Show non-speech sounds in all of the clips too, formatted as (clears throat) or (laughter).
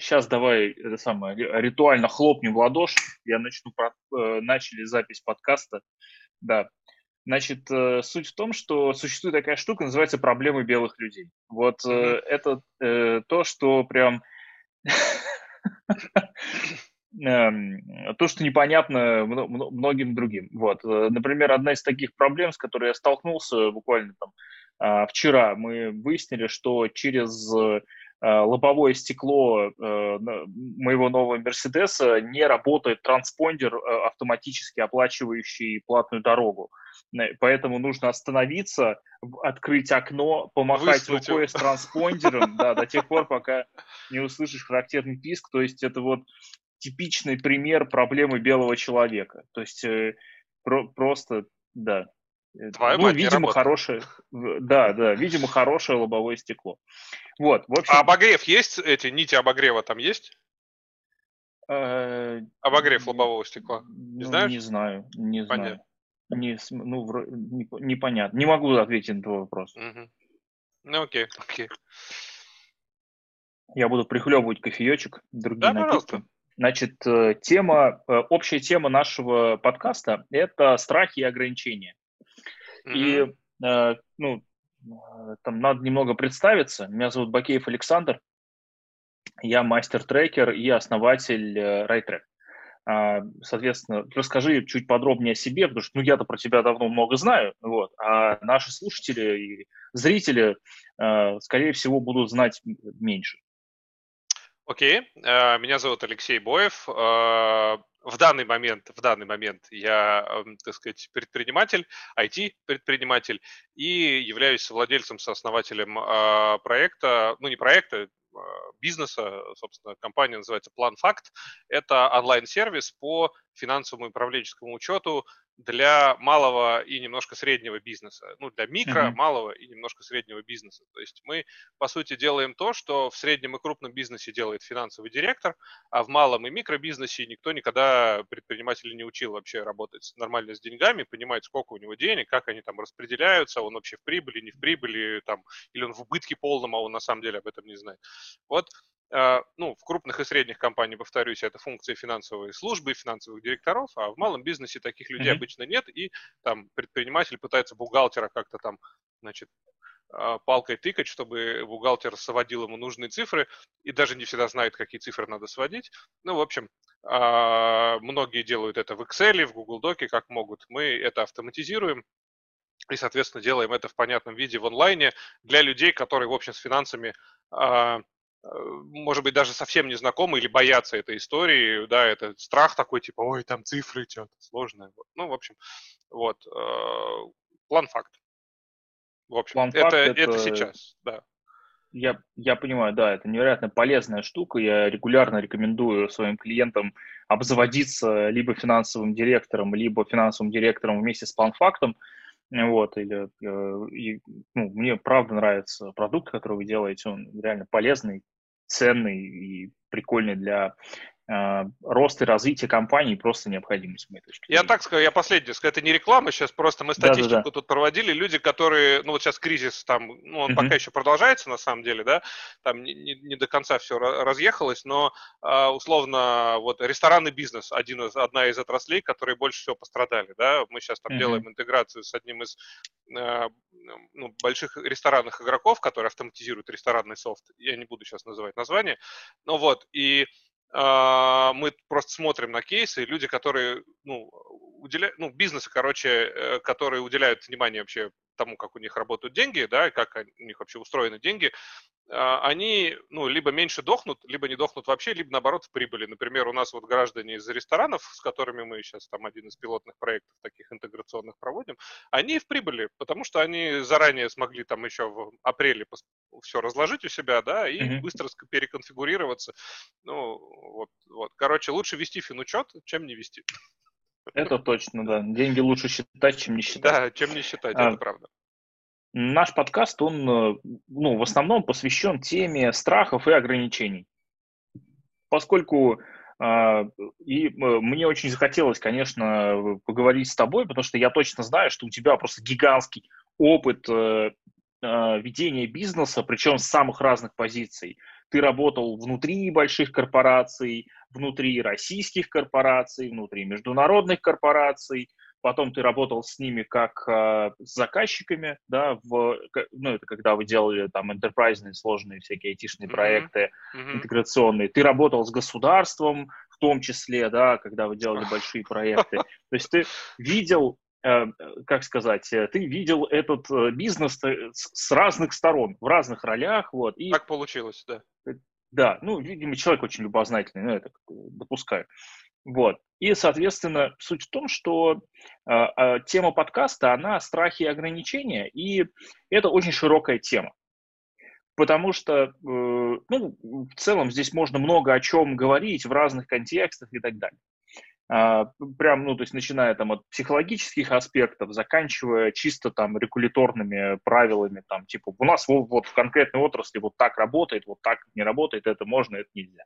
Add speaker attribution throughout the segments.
Speaker 1: сейчас давай это самое, ритуально хлопнем в ладоши. Я начну, про, э, начали запись подкаста. Да. Значит, э, суть в том, что существует такая штука, называется проблемы белых людей. Вот э, это э, то, что прям (laughs) эм, то, что непонятно многим другим. Вот. Например, одна из таких проблем, с которой я столкнулся буквально там а, вчера, мы выяснили, что через лобовое стекло э, моего нового Мерседеса не работает транспондер, э, автоматически оплачивающий платную дорогу. Поэтому нужно остановиться, открыть окно, помахать Выслать рукой с транспондером да, до тех пор, пока не услышишь характерный писк. То есть это вот типичный пример проблемы белого человека. То есть про, просто, да,
Speaker 2: Э, Твоя ну, видимо,
Speaker 1: хорошее, да, да, видимо, хорошее лобовое стекло. Вот,
Speaker 2: в общем... А обогрев есть? Эти нити обогрева там есть? Э, обогрев лобового стекла.
Speaker 1: Не ну, знаешь? Не знаю, не знаю. Не, ну, не, непонятно. Не могу ответить на твой вопрос. Угу.
Speaker 2: Ну, окей, окей.
Speaker 1: Я буду прихлебывать кофеечек, другие
Speaker 2: да, напитки. Пожалуйста.
Speaker 1: Значит, э, тема, общая тема нашего подкаста – это страхи и ограничения. И, э, ну, э, там надо немного представиться. Меня зовут Бакеев Александр. Я мастер-трекер и основатель э, RideTrack. А, соответственно, расскажи чуть подробнее о себе, потому что ну, я-то про тебя давно много знаю, вот, а наши слушатели и зрители, э, скорее всего, будут знать меньше.
Speaker 2: Окей, okay. меня зовут Алексей Боев в данный момент, в данный момент я, эм, так сказать, предприниматель, IT-предприниматель и являюсь владельцем, сооснователем э, проекта, ну не проекта, а, бизнеса, собственно, компания называется PlanFact. Это онлайн-сервис по финансовому и управленческому учету для малого и немножко среднего бизнеса, ну, для микро, mm-hmm. малого и немножко среднего бизнеса. То есть мы, по сути, делаем то, что в среднем и крупном бизнесе делает финансовый директор, а в малом и микробизнесе никто никогда предпринимателя не учил вообще работать нормально с деньгами, понимать, сколько у него денег, как они там распределяются, он вообще в прибыли, не в прибыли, там, или он в убытке полном, а он на самом деле об этом не знает. Вот ну, в крупных и средних компаниях, повторюсь, это функции финансовой службы, финансовых директоров, а в малом бизнесе таких людей mm-hmm. обычно нет, и там предприниматель пытается бухгалтера как-то там, значит, а, палкой тыкать, чтобы бухгалтер сводил ему нужные цифры, и даже не всегда знает, какие цифры надо сводить. Ну, в общем, а, многие делают это в Excel, в Google Доке, как могут. Мы это автоматизируем, и, соответственно, делаем это в понятном виде в онлайне для людей, которые, в общем, с финансами может быть, даже совсем не знакомы или боятся этой истории, да, это страх такой, типа, ой, там цифры, что-то сложное. Ну, в общем, вот, э, план-факт. В общем, план это, это, это сейчас, да.
Speaker 1: Я, я понимаю, да, это невероятно полезная штука. Я регулярно рекомендую своим клиентам обзаводиться либо финансовым директором, либо финансовым директором вместе с план-фактом. Вот, или, э, и, ну, мне правда нравится продукт, который вы делаете, он реально полезный, ценный и прикольный для рост и развитие компании просто необходимость с
Speaker 2: моей точки зрения. Я так скажу, я последний скажу, это не реклама, сейчас просто мы статистику да, да, да. тут проводили, люди, которые, ну вот сейчас кризис там, ну он uh-huh. пока еще продолжается на самом деле, да, там не, не, не до конца все разъехалось, но а, условно вот ресторанный бизнес, один из, одна из отраслей, которые больше всего пострадали, да, мы сейчас там uh-huh. делаем интеграцию с одним из а, ну, больших ресторанных игроков, которые автоматизируют ресторанный софт, я не буду сейчас называть название, но вот, и мы просто смотрим на кейсы, люди, которые, ну, уделяют, ну, бизнесы, короче, э, которые уделяют внимание вообще тому, как у них работают деньги, да, и как у них вообще устроены деньги, а, они, ну, либо меньше дохнут, либо не дохнут вообще, либо наоборот в прибыли. Например, у нас вот граждане из ресторанов, с которыми мы сейчас там один из пилотных проектов таких интеграционных проводим, они в прибыли, потому что они заранее смогли там еще в апреле все разложить у себя, да, и mm-hmm. быстро переконфигурироваться. Ну, вот, вот. Короче, лучше вести финучет, чем не вести.
Speaker 1: Это точно, да. Деньги лучше считать, чем не считать.
Speaker 2: Да, чем не считать, а, это правда.
Speaker 1: Наш подкаст, он э, ну, в основном посвящен теме страхов и ограничений. Поскольку э, и э, мне очень захотелось, конечно, поговорить с тобой, потому что я точно знаю, что у тебя просто гигантский опыт э, ведения бизнеса, причем с самых разных позиций. ты работал внутри больших корпораций, внутри российских корпораций, внутри международных корпораций, потом ты работал с ними как э, с заказчиками, да, в, ну, это когда вы делали там enterprise сложные всякие айтишные mm-hmm. проекты mm-hmm. интеграционные. Ты работал с государством, в том числе, да, когда вы делали большие проекты. То есть ты видел э, как сказать, э, ты видел этот э, бизнес с разных сторон, в разных ролях, вот.
Speaker 2: И, так получилось, да.
Speaker 1: Да, ну, видимо, человек очень любознательный, ну, я так допускаю. Вот. И, соответственно, суть в том, что э, тема подкаста, она страхи и ограничения, и это очень широкая тема. Потому что, э, ну, в целом здесь можно много о чем говорить в разных контекстах и так далее. А, прям, ну, то есть начиная там от психологических аспектов, заканчивая чисто там регуляторными правилами, там, типа, у нас вот, вот в конкретной отрасли вот так работает, вот так не работает, это можно, это нельзя.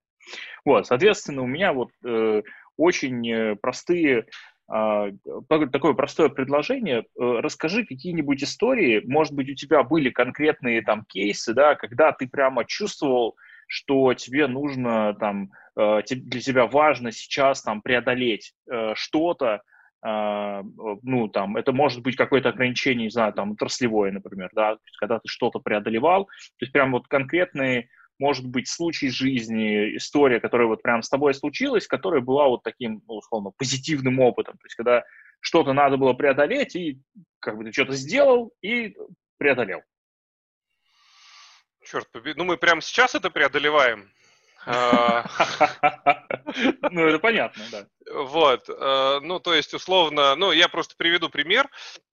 Speaker 1: Вот, соответственно, у меня вот э, очень э, простые а, такое простое предложение. Э, расскажи какие-нибудь истории, может быть, у тебя были конкретные там кейсы, да, когда ты прямо чувствовал, что тебе нужно там, э, для тебя важно сейчас там преодолеть э, что-то, а, ну, там, это может быть какое-то ограничение, не знаю, там, отраслевое, например, да, когда ты что-то преодолевал, то есть прям вот конкретные, может быть, случай жизни, история, которая вот прям с тобой случилась, которая была вот таким, ну, условно, позитивным опытом, то есть когда что-то надо было преодолеть, и как бы ты что-то сделал и преодолел.
Speaker 2: Черт побери. Ну, мы прямо сейчас это преодолеваем. (laughs)
Speaker 1: Ну, это понятно, да.
Speaker 2: Вот, э, ну, то есть, условно, ну, я просто приведу пример.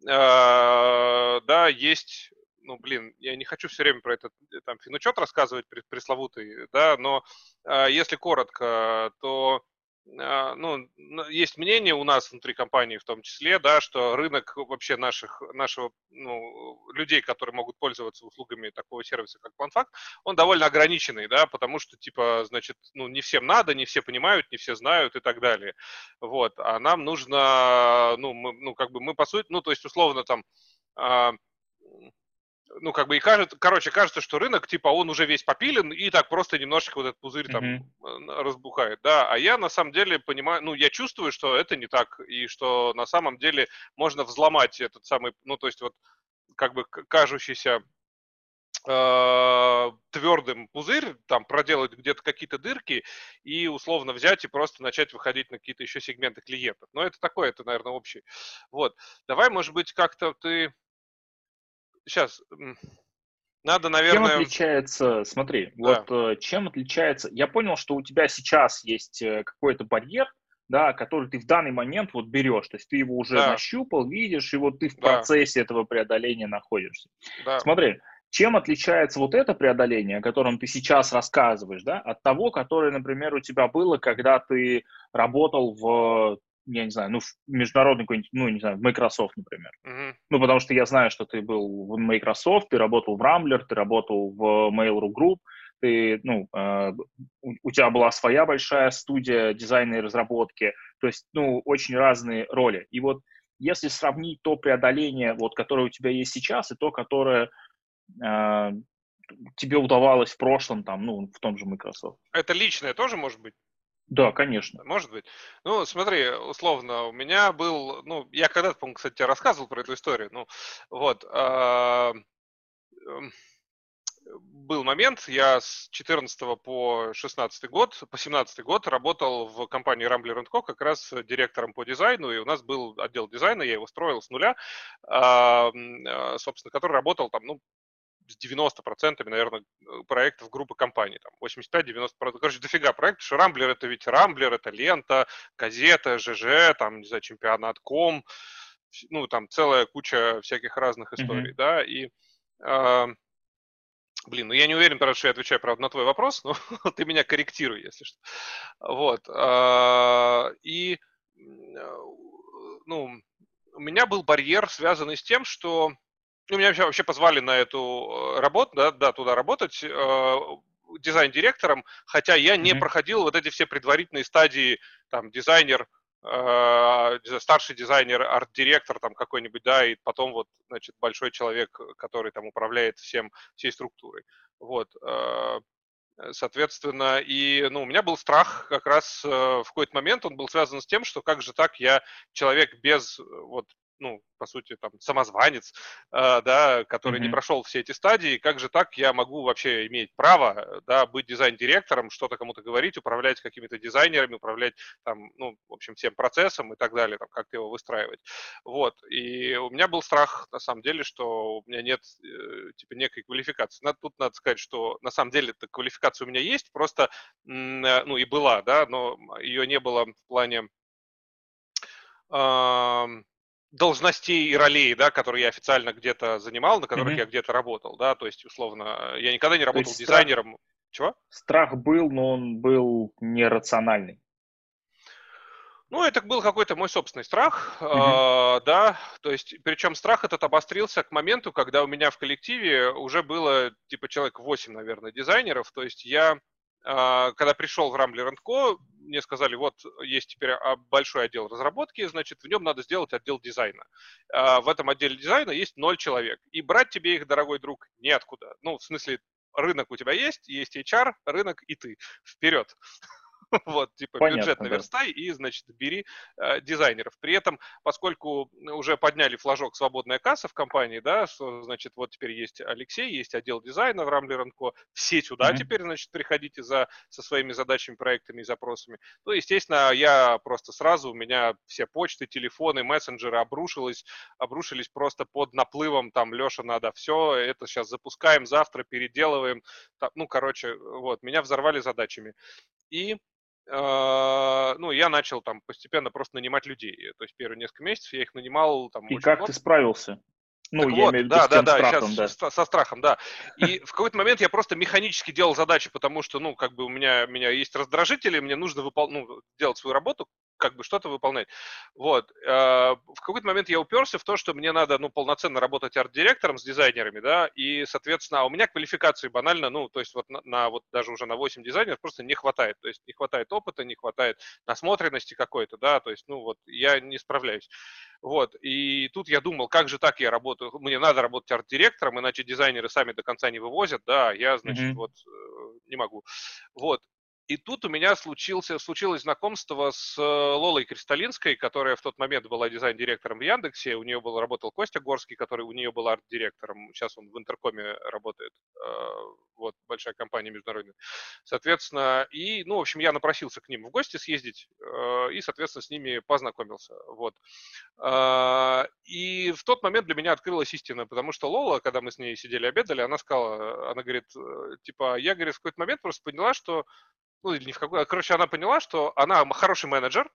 Speaker 2: Э, да, есть, ну, блин, я не хочу все время про этот там финучет рассказывать пресловутый, да, но э, если коротко, то ну, есть мнение у нас внутри компании в том числе, да, что рынок вообще наших, нашего, ну, людей, которые могут пользоваться услугами такого сервиса, как OneFact, он довольно ограниченный, да, потому что, типа, значит, ну, не всем надо, не все понимают, не все знают и так далее. Вот, а нам нужно, ну, мы, ну, как бы мы, по сути, ну, то есть, условно, там, а, ну, как бы и кажется, короче, кажется, что рынок, типа, он уже весь попилен, и так просто немножечко вот этот пузырь там mm-hmm. разбухает, да, а я на самом деле понимаю, ну, я чувствую, что это не так, и что на самом деле можно взломать этот самый, ну, то есть вот как бы кажущийся э, твердым пузырь, там проделать где-то какие-то дырки и условно взять и просто начать выходить на какие-то еще сегменты клиентов. Но это такое, это, наверное, общий. Вот. Давай, может быть, как-то ты сейчас, надо, наверное...
Speaker 1: Чем отличается, смотри, да. вот э, чем отличается, я понял, что у тебя сейчас есть э, какой-то барьер, да, который ты в данный момент вот берешь, то есть ты его уже да. нащупал, видишь, и вот ты в да. процессе этого преодоления находишься. Да. Смотри, чем отличается вот это преодоление, о котором ты сейчас рассказываешь, да, от того, которое, например, у тебя было, когда ты работал в я не знаю, ну, в международный какой-нибудь, ну, не знаю, в Microsoft, например. Uh-huh. Ну, потому что я знаю, что ты был в Microsoft, ты работал в Rambler, ты работал в Mail.ru Group, ты, ну, э, у, тебя была своя большая студия дизайна и разработки, то есть, ну, очень разные роли. И вот если сравнить то преодоление, вот, которое у тебя есть сейчас, и то, которое э, тебе удавалось в прошлом, там, ну, в том же Microsoft.
Speaker 2: Это личное тоже может быть?
Speaker 1: Да, конечно.
Speaker 2: Может быть. Ну, смотри, условно, у меня был, ну, я когда-то, по-моему, кстати, рассказывал про эту историю, ну, вот, а, эм, был момент, я с 14 по 16 год, по 17 год работал в компании Rambler Co. как раз директором по дизайну, и у нас был отдел дизайна, я его строил с нуля, а, собственно, который работал там, ну, с 90%, наверное, проектов группы компаний, там 85-90%, короче, дофига проектов, что Рамблер это ведь Рамблер, это лента, газета, ЖЖ, там, не знаю, чемпионат.ком, ну, там целая куча всяких разных историй, mm-hmm. да, и э, Блин, ну я не уверен, правда, что я отвечаю, правда, на твой вопрос, но (laughs) ты меня корректируй, если что. Вот. Э, и, ну, у меня был барьер, связанный с тем, что ну, меня вообще, вообще позвали на эту э, работу, да, да туда работать э, дизайн-директором, хотя я не mm-hmm. проходил вот эти все предварительные стадии, там, дизайнер, э, старший дизайнер, арт-директор там какой-нибудь, да, и потом вот, значит, большой человек, который там управляет всем, всей структурой. Вот. Э, Соответственно, и ну, у меня был страх как раз в какой-то момент, он был связан с тем, что как же так я человек без вот ну, по сути, там, самозванец, э, да, который mm-hmm. не прошел все эти стадии, как же так я могу вообще иметь право, да, быть дизайн-директором, что-то кому-то говорить, управлять какими-то дизайнерами, управлять, там, ну, в общем, всем процессом и так далее, там, как-то его выстраивать. Вот, и у меня был страх, на самом деле, что у меня нет, э, типа, некой квалификации. Надо, тут надо сказать, что на самом деле эта квалификация у меня есть, просто, э, ну, и была, да, но ее не было в плане должностей и ролей, да, которые я официально где-то занимал, на которых mm-hmm. я где-то работал, да, то есть, условно, я никогда не работал дизайнером. Страх,
Speaker 1: Чего? Страх был, но он был нерациональный.
Speaker 2: Ну, это был какой-то мой собственный страх, mm-hmm. э, да, то есть, причем страх этот обострился к моменту, когда у меня в коллективе уже было, типа, человек 8, наверное, дизайнеров, то есть я а, когда пришел в Rambler Co, мне сказали, вот есть теперь а, большой отдел разработки, значит, в нем надо сделать отдел дизайна. А, в этом отделе дизайна есть ноль человек, и брать тебе их, дорогой друг, неоткуда. Ну, в смысле, рынок у тебя есть, есть HR, рынок и ты. Вперед! (laughs) вот, типа Понятно, бюджет наверстай да. и, значит, бери э, дизайнеров. При этом, поскольку уже подняли флажок «Свободная касса» в компании, да, что, значит, вот теперь есть Алексей, есть отдел дизайна в Рамблер Co. Все сюда mm-hmm. теперь, значит, приходите за, со своими задачами, проектами и запросами. Ну, естественно, я просто сразу, у меня все почты, телефоны, мессенджеры обрушились, обрушились просто под наплывом, там, Леша, надо все, это сейчас запускаем, завтра переделываем. Там, ну, короче, вот, меня взорвали задачами. И ну, я начал там постепенно просто нанимать людей. То есть первые несколько месяцев я их нанимал там.
Speaker 1: И как плотно. ты справился?
Speaker 2: Ну, так я вот, имею в виду да, с да, да, страхом, сейчас да. Со, со страхом, да. И в какой-то момент я просто механически делал задачи, потому что, ну, как бы у меня, у меня есть раздражители, мне нужно выпол... ну, делать свою работу, как бы что-то выполнять. Вот. А, в какой-то момент я уперся в то, что мне надо, ну, полноценно работать арт-директором с дизайнерами, да, и, соответственно, а у меня квалификации банально, ну, то есть вот на, на вот даже уже на 8 дизайнеров просто не хватает, то есть не хватает опыта, не хватает насмотренности какой-то, да, то есть, ну, вот я не справляюсь. Вот, и тут я думал, как же так я работаю, мне надо работать арт-директором, иначе дизайнеры сами до конца не вывозят, да, я, значит, mm-hmm. вот э, не могу. Вот, и тут у меня случился, случилось знакомство с э, Лолой Кристалинской, которая в тот момент была дизайн-директором в Яндексе. У нее был, работал Костя Горский, который у нее был арт-директором. Сейчас он в Интеркоме работает. Э, вот, большая компания международная. Соответственно, и, ну, в общем, я напросился к ним в гости съездить э, и, соответственно, с ними познакомился. Вот. И в тот момент для меня открылась истина, потому что Лола, когда мы с ней сидели обедали, она сказала, она говорит, типа, я, говорит, в какой-то момент просто поняла, что ну или не в какой, а, короче, она поняла, что она хороший менеджер,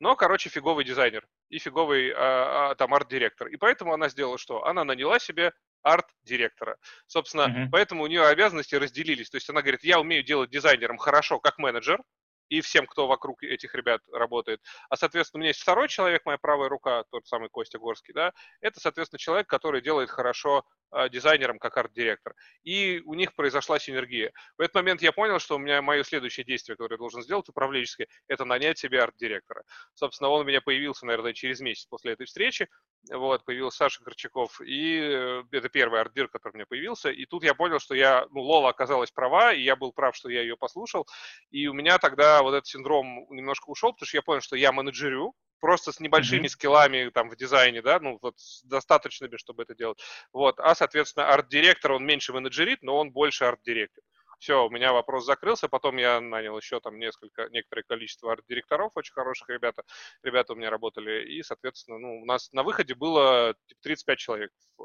Speaker 2: но, короче, фиговый дизайнер и фиговый а, а, там арт-директор. И поэтому она сделала что? Она наняла себе арт-директора. Собственно, mm-hmm. поэтому у нее обязанности разделились. То есть она говорит, я умею делать дизайнером хорошо, как менеджер, и всем, кто вокруг этих ребят работает. А, соответственно, у меня есть второй человек, моя правая рука, тот самый Костя Горский, да, это, соответственно, человек, который делает хорошо дизайнером как арт-директор. И у них произошла синергия. В этот момент я понял, что у меня мое следующее действие, которое я должен сделать, управленческое, это нанять себе арт-директора. Собственно, он у меня появился, наверное, через месяц после этой встречи. Вот, появился Саша Горчаков, и э, это первый арт-дир, который у меня появился. И тут я понял, что я, ну, Лола оказалась права, и я был прав, что я ее послушал. И у меня тогда вот этот синдром немножко ушел, потому что я понял, что я менеджерю, просто с небольшими mm-hmm. скиллами там в дизайне, да, ну вот с достаточными, чтобы это делать. Вот, а соответственно арт-директор он меньше менеджерит, но он больше арт-директор. Все, у меня вопрос закрылся, потом я нанял еще там несколько, некоторое количество арт-директоров, очень хороших ребята, ребята у меня работали, и, соответственно, ну, у нас на выходе было типа, 35 человек, э,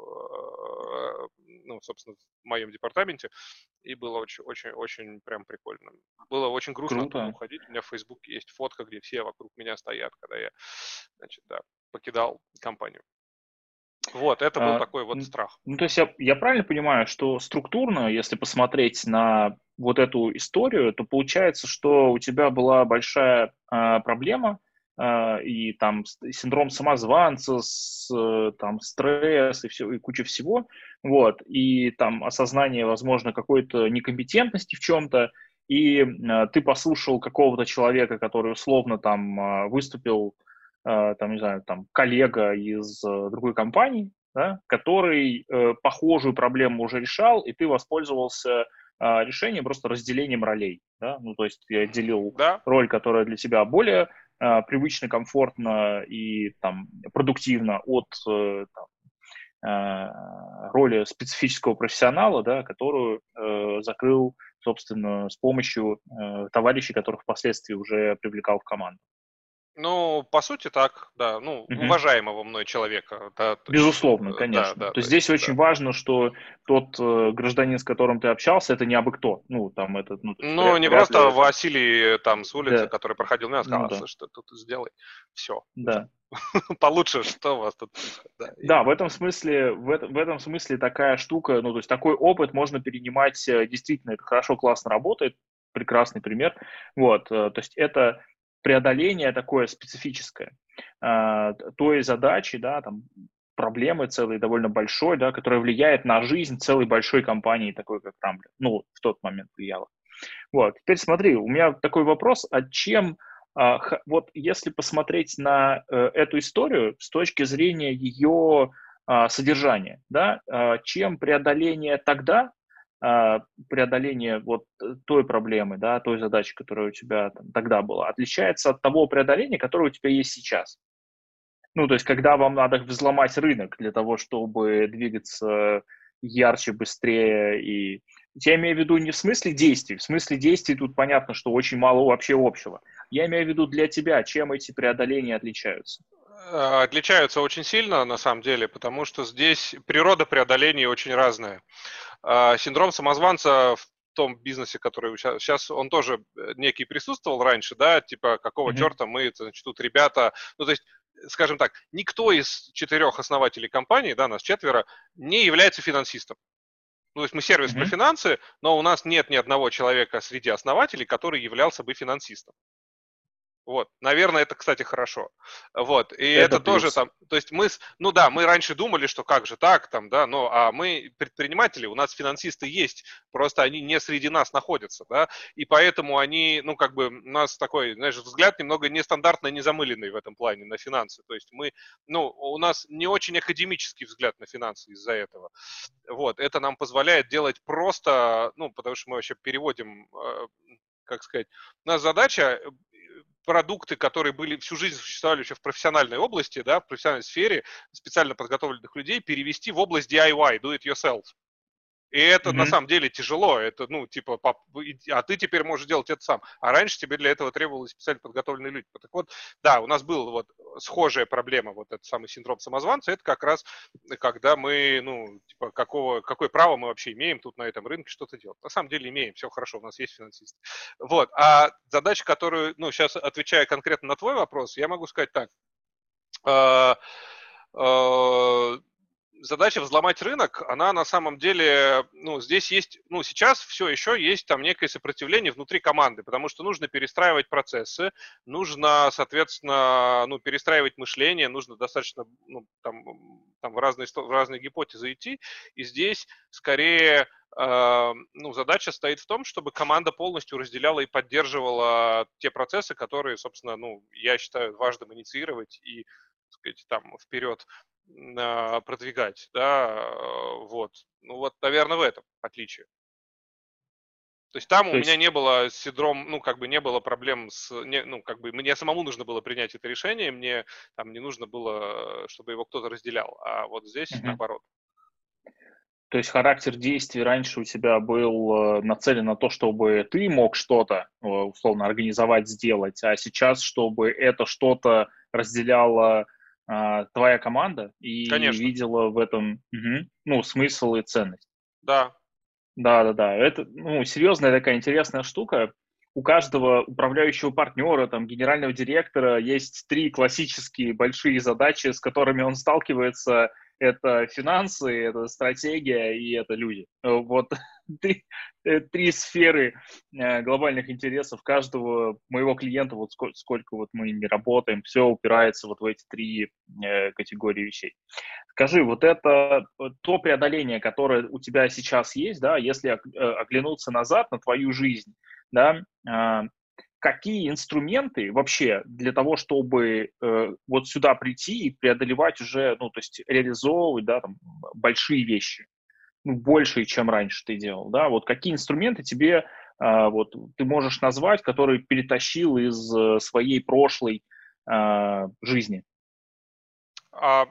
Speaker 2: ну, собственно, в моем департаменте, и было очень, очень, очень прям прикольно. Было очень грустно Круто. уходить. У меня в Фейсбуке есть фотка, где все вокруг меня стоят, когда я, значит, да, покидал компанию. Вот, это был а, такой вот страх.
Speaker 1: Ну, то есть я, я правильно понимаю, что структурно, если посмотреть на вот эту историю, то получается, что у тебя была большая а, проблема, и там синдром самозванца, с, там стресс и, все, и куча всего, вот, и там осознание, возможно, какой-то некомпетентности в чем-то, и а, ты послушал какого-то человека, который условно там а, выступил Э, там, не знаю, там, коллега из э, другой компании, да, который э, похожую проблему уже решал, и ты воспользовался а, решением просто разделением ролей, да, ну, то есть я делил да. роль, которая для тебя более а, привычно, комфортно и там продуктивно от э, там, а, роли специфического профессионала, да, которую э, закрыл, собственно, с помощью э, товарищей, которых впоследствии уже привлекал в команду.
Speaker 2: Ну, по сути, так, да. Ну, угу. уважаемого мной человека. Да,
Speaker 1: Безусловно, есть, конечно. Да, да, то, есть здесь да. очень важно, что тот э, гражданин, с которым ты общался, это не абы кто. Ну, там это...
Speaker 2: Ну, ну вряд, не вряд просто ли... Василий там с улицы, да. который проходил меня, сказал, ну, да. что тут сделай. Все.
Speaker 1: Да. (laughs)
Speaker 2: Получше, что у вас тут
Speaker 1: Да, да в этом смысле, в, это, в этом смысле такая штука, ну, то есть такой опыт можно перенимать, э, действительно, это хорошо, классно работает, прекрасный пример. Вот, э, то есть это преодоление такое специфическое э, той задачи, да, там, проблемы целой, довольно большой, да, которая влияет на жизнь целой большой компании, такой как Рамблер. Ну, в тот момент влияла. Вот, теперь смотри, у меня такой вопрос, а чем, э, вот если посмотреть на э, эту историю с точки зрения ее э, содержания, да, чем преодоление тогда а, преодоление вот э, той проблемы, да, той задачи, которая у тебя там, тогда была, отличается от того преодоления, которое у тебя есть сейчас. Ну, то есть, когда вам надо взломать рынок для того, чтобы двигаться ярче, быстрее и... Я имею в виду не в смысле действий, в смысле действий тут понятно, что очень мало вообще общего. Я имею в виду для тебя, чем эти преодоления отличаются.
Speaker 2: Э, отличаются очень сильно, на самом деле, потому что здесь природа преодоления очень разная. А, синдром самозванца в том бизнесе, который сейчас, сейчас он тоже э, некий присутствовал раньше, да, типа какого mm-hmm. черта мы, значит, тут ребята, ну то есть скажем так, никто из четырех основателей компании, да, нас четверо, не является финансистом. Ну, то есть мы сервис mm-hmm. по финансы, но у нас нет ни одного человека среди основателей, который являлся бы финансистом. Вот, наверное, это, кстати, хорошо. Вот, и это, это тоже там, то есть мы, ну да, мы раньше думали, что как же так, там, да, но а мы предприниматели, у нас финансисты есть, просто они не среди нас находятся, да, и поэтому они, ну как бы у нас такой, знаешь, взгляд немного нестандартно незамыленный в этом плане на финансы, то есть мы, ну, у нас не очень академический взгляд на финансы из-за этого. Вот, это нам позволяет делать просто, ну, потому что мы вообще переводим э, как сказать, у нас задача продукты, которые были всю жизнь существовали еще в профессиональной области, да, в профессиональной сфере, специально подготовленных людей, перевести в область DIY, do it yourself. И это mm-hmm. на самом деле тяжело. Это, ну, типа, а ты теперь можешь делать это сам. А раньше тебе для этого требовалось специально подготовленные люди. Так вот, да, у нас была вот схожая проблема, вот этот самый синдром самозванца. Это как раз, когда мы, ну, типа, какого, какое право мы вообще имеем тут на этом рынке что-то делать. На самом деле имеем, все хорошо, у нас есть финансисты. Вот. А задача, которую, ну, сейчас отвечая конкретно на твой вопрос, я могу сказать так а, а, задача взломать рынок, она на самом деле, ну, здесь есть, ну, сейчас все еще есть там некое сопротивление внутри команды, потому что нужно перестраивать процессы, нужно, соответственно, ну, перестраивать мышление, нужно достаточно, ну, там, там в, разные, в разные гипотезы идти, и здесь скорее э, ну, задача стоит в том, чтобы команда полностью разделяла и поддерживала те процессы, которые, собственно, ну, я считаю важным инициировать и сказать, там вперед продвигать, да, вот. Ну вот, наверное, в этом отличие. То есть там То у есть... меня не было синдром, ну, как бы не было проблем с, не, ну, как бы мне самому нужно было принять это решение, мне там не нужно было, чтобы его кто-то разделял, а вот здесь угу. наоборот.
Speaker 1: То есть характер действий раньше у тебя был э, нацелен на то, чтобы ты мог что-то, э, условно, организовать, сделать, а сейчас, чтобы это что-то разделяло а, твоя команда и Конечно. видела в этом угу, ну, смысл и ценность.
Speaker 2: Да.
Speaker 1: Да, да, да. Это ну, серьезная такая интересная штука. У каждого управляющего партнера, там, генерального директора есть три классические большие задачи, с которыми он сталкивается это финансы, это стратегия и это люди. Вот (laughs) три, э, три сферы э, глобальных интересов каждого моего клиента, вот сколько, сколько вот мы не работаем, все упирается вот в эти три э, категории вещей. Скажи, вот это то преодоление, которое у тебя сейчас есть, да, если оглянуться назад на твою жизнь, да, а, какие инструменты вообще для того, чтобы э, вот сюда прийти и преодолевать уже, ну, то есть реализовывать, да, там, большие вещи? Ну, больше, чем раньше ты делал, да, вот какие инструменты тебе а, вот ты можешь назвать, который перетащил из э, своей прошлой а, жизни? А,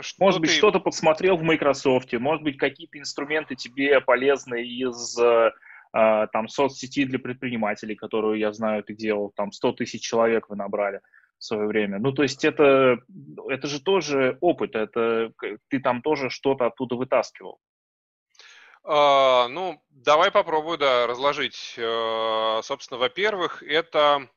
Speaker 1: что может быть, ты... что-то подсмотрел в Microsoft, может быть, какие-то инструменты тебе полезны из а, там соцсети для предпринимателей, которую, я знаю, ты делал, там 100 тысяч человек вы набрали в свое время. Ну, то есть это, это же тоже опыт, это ты там тоже что-то оттуда вытаскивал.
Speaker 2: А, ну, давай попробую, да, разложить. Э, собственно, во-первых, это,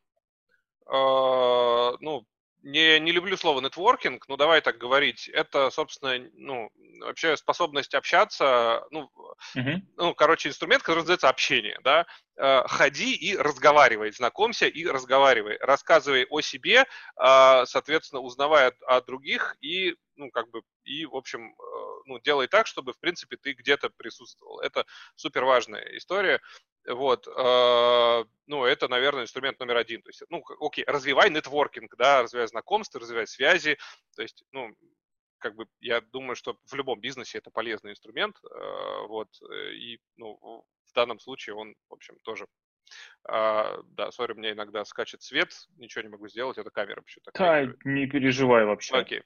Speaker 2: а, ну, не, не люблю слово нетворкинг, но давай так говорить. Это, собственно, ну, вообще способность общаться, ну, uh-huh. ну, короче, инструмент, который называется общение, да. Э, ходи и разговаривай, знакомься и разговаривай, рассказывай о себе, а, соответственно, узнавай о других и, ну, как бы, и, в общем, э, ну, делай так, чтобы, в принципе, ты где-то присутствовал. Это супер важная история. Вот, э, ну, это, наверное, инструмент номер один. То есть, ну, окей, развивай нетворкинг, да, развивай знакомства, развивай связи. То есть, ну, как бы я думаю, что в любом бизнесе это полезный инструмент, э, вот, и, ну, в данном случае он, в общем, тоже а, да, сори, меня иногда скачет свет, ничего не могу сделать, это камера почему-то.
Speaker 1: Да, не переживай вообще.
Speaker 2: Окей.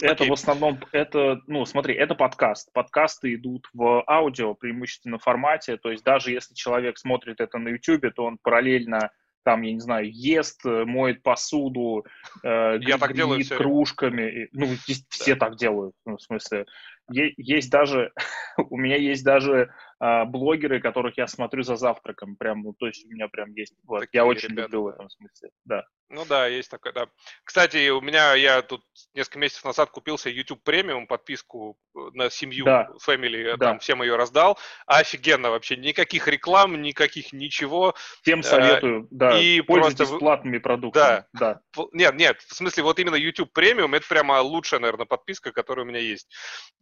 Speaker 1: Это okay. в основном, это, ну, смотри, это подкаст. Подкасты идут в аудио, преимущественно формате, то есть даже если человек смотрит это на YouTube, то он параллельно там, я не знаю, ест, моет посуду,
Speaker 2: э, я так делаю
Speaker 1: кружками. Ну, (laughs) все да. так делают, ну, в смысле. Есть даже, (laughs) у меня есть даже а, блогеры, которых я смотрю за завтраком, прям, ну, то есть у меня прям есть, вот, я очень ребята, люблю в этом смысле, да.
Speaker 2: Ну да, есть такое, да. Кстати, у меня, я тут несколько месяцев назад купился YouTube премиум, подписку э, на семью, да. Family, э, да. там всем ее раздал. Офигенно вообще, никаких реклам, никаких ничего.
Speaker 1: Всем советую, а, да, и пользуйтесь просто... платными продуктами.
Speaker 2: Да. да. Нет, нет, в смысле, вот именно YouTube премиум, это прямо лучшая, наверное, подписка, которая у меня есть.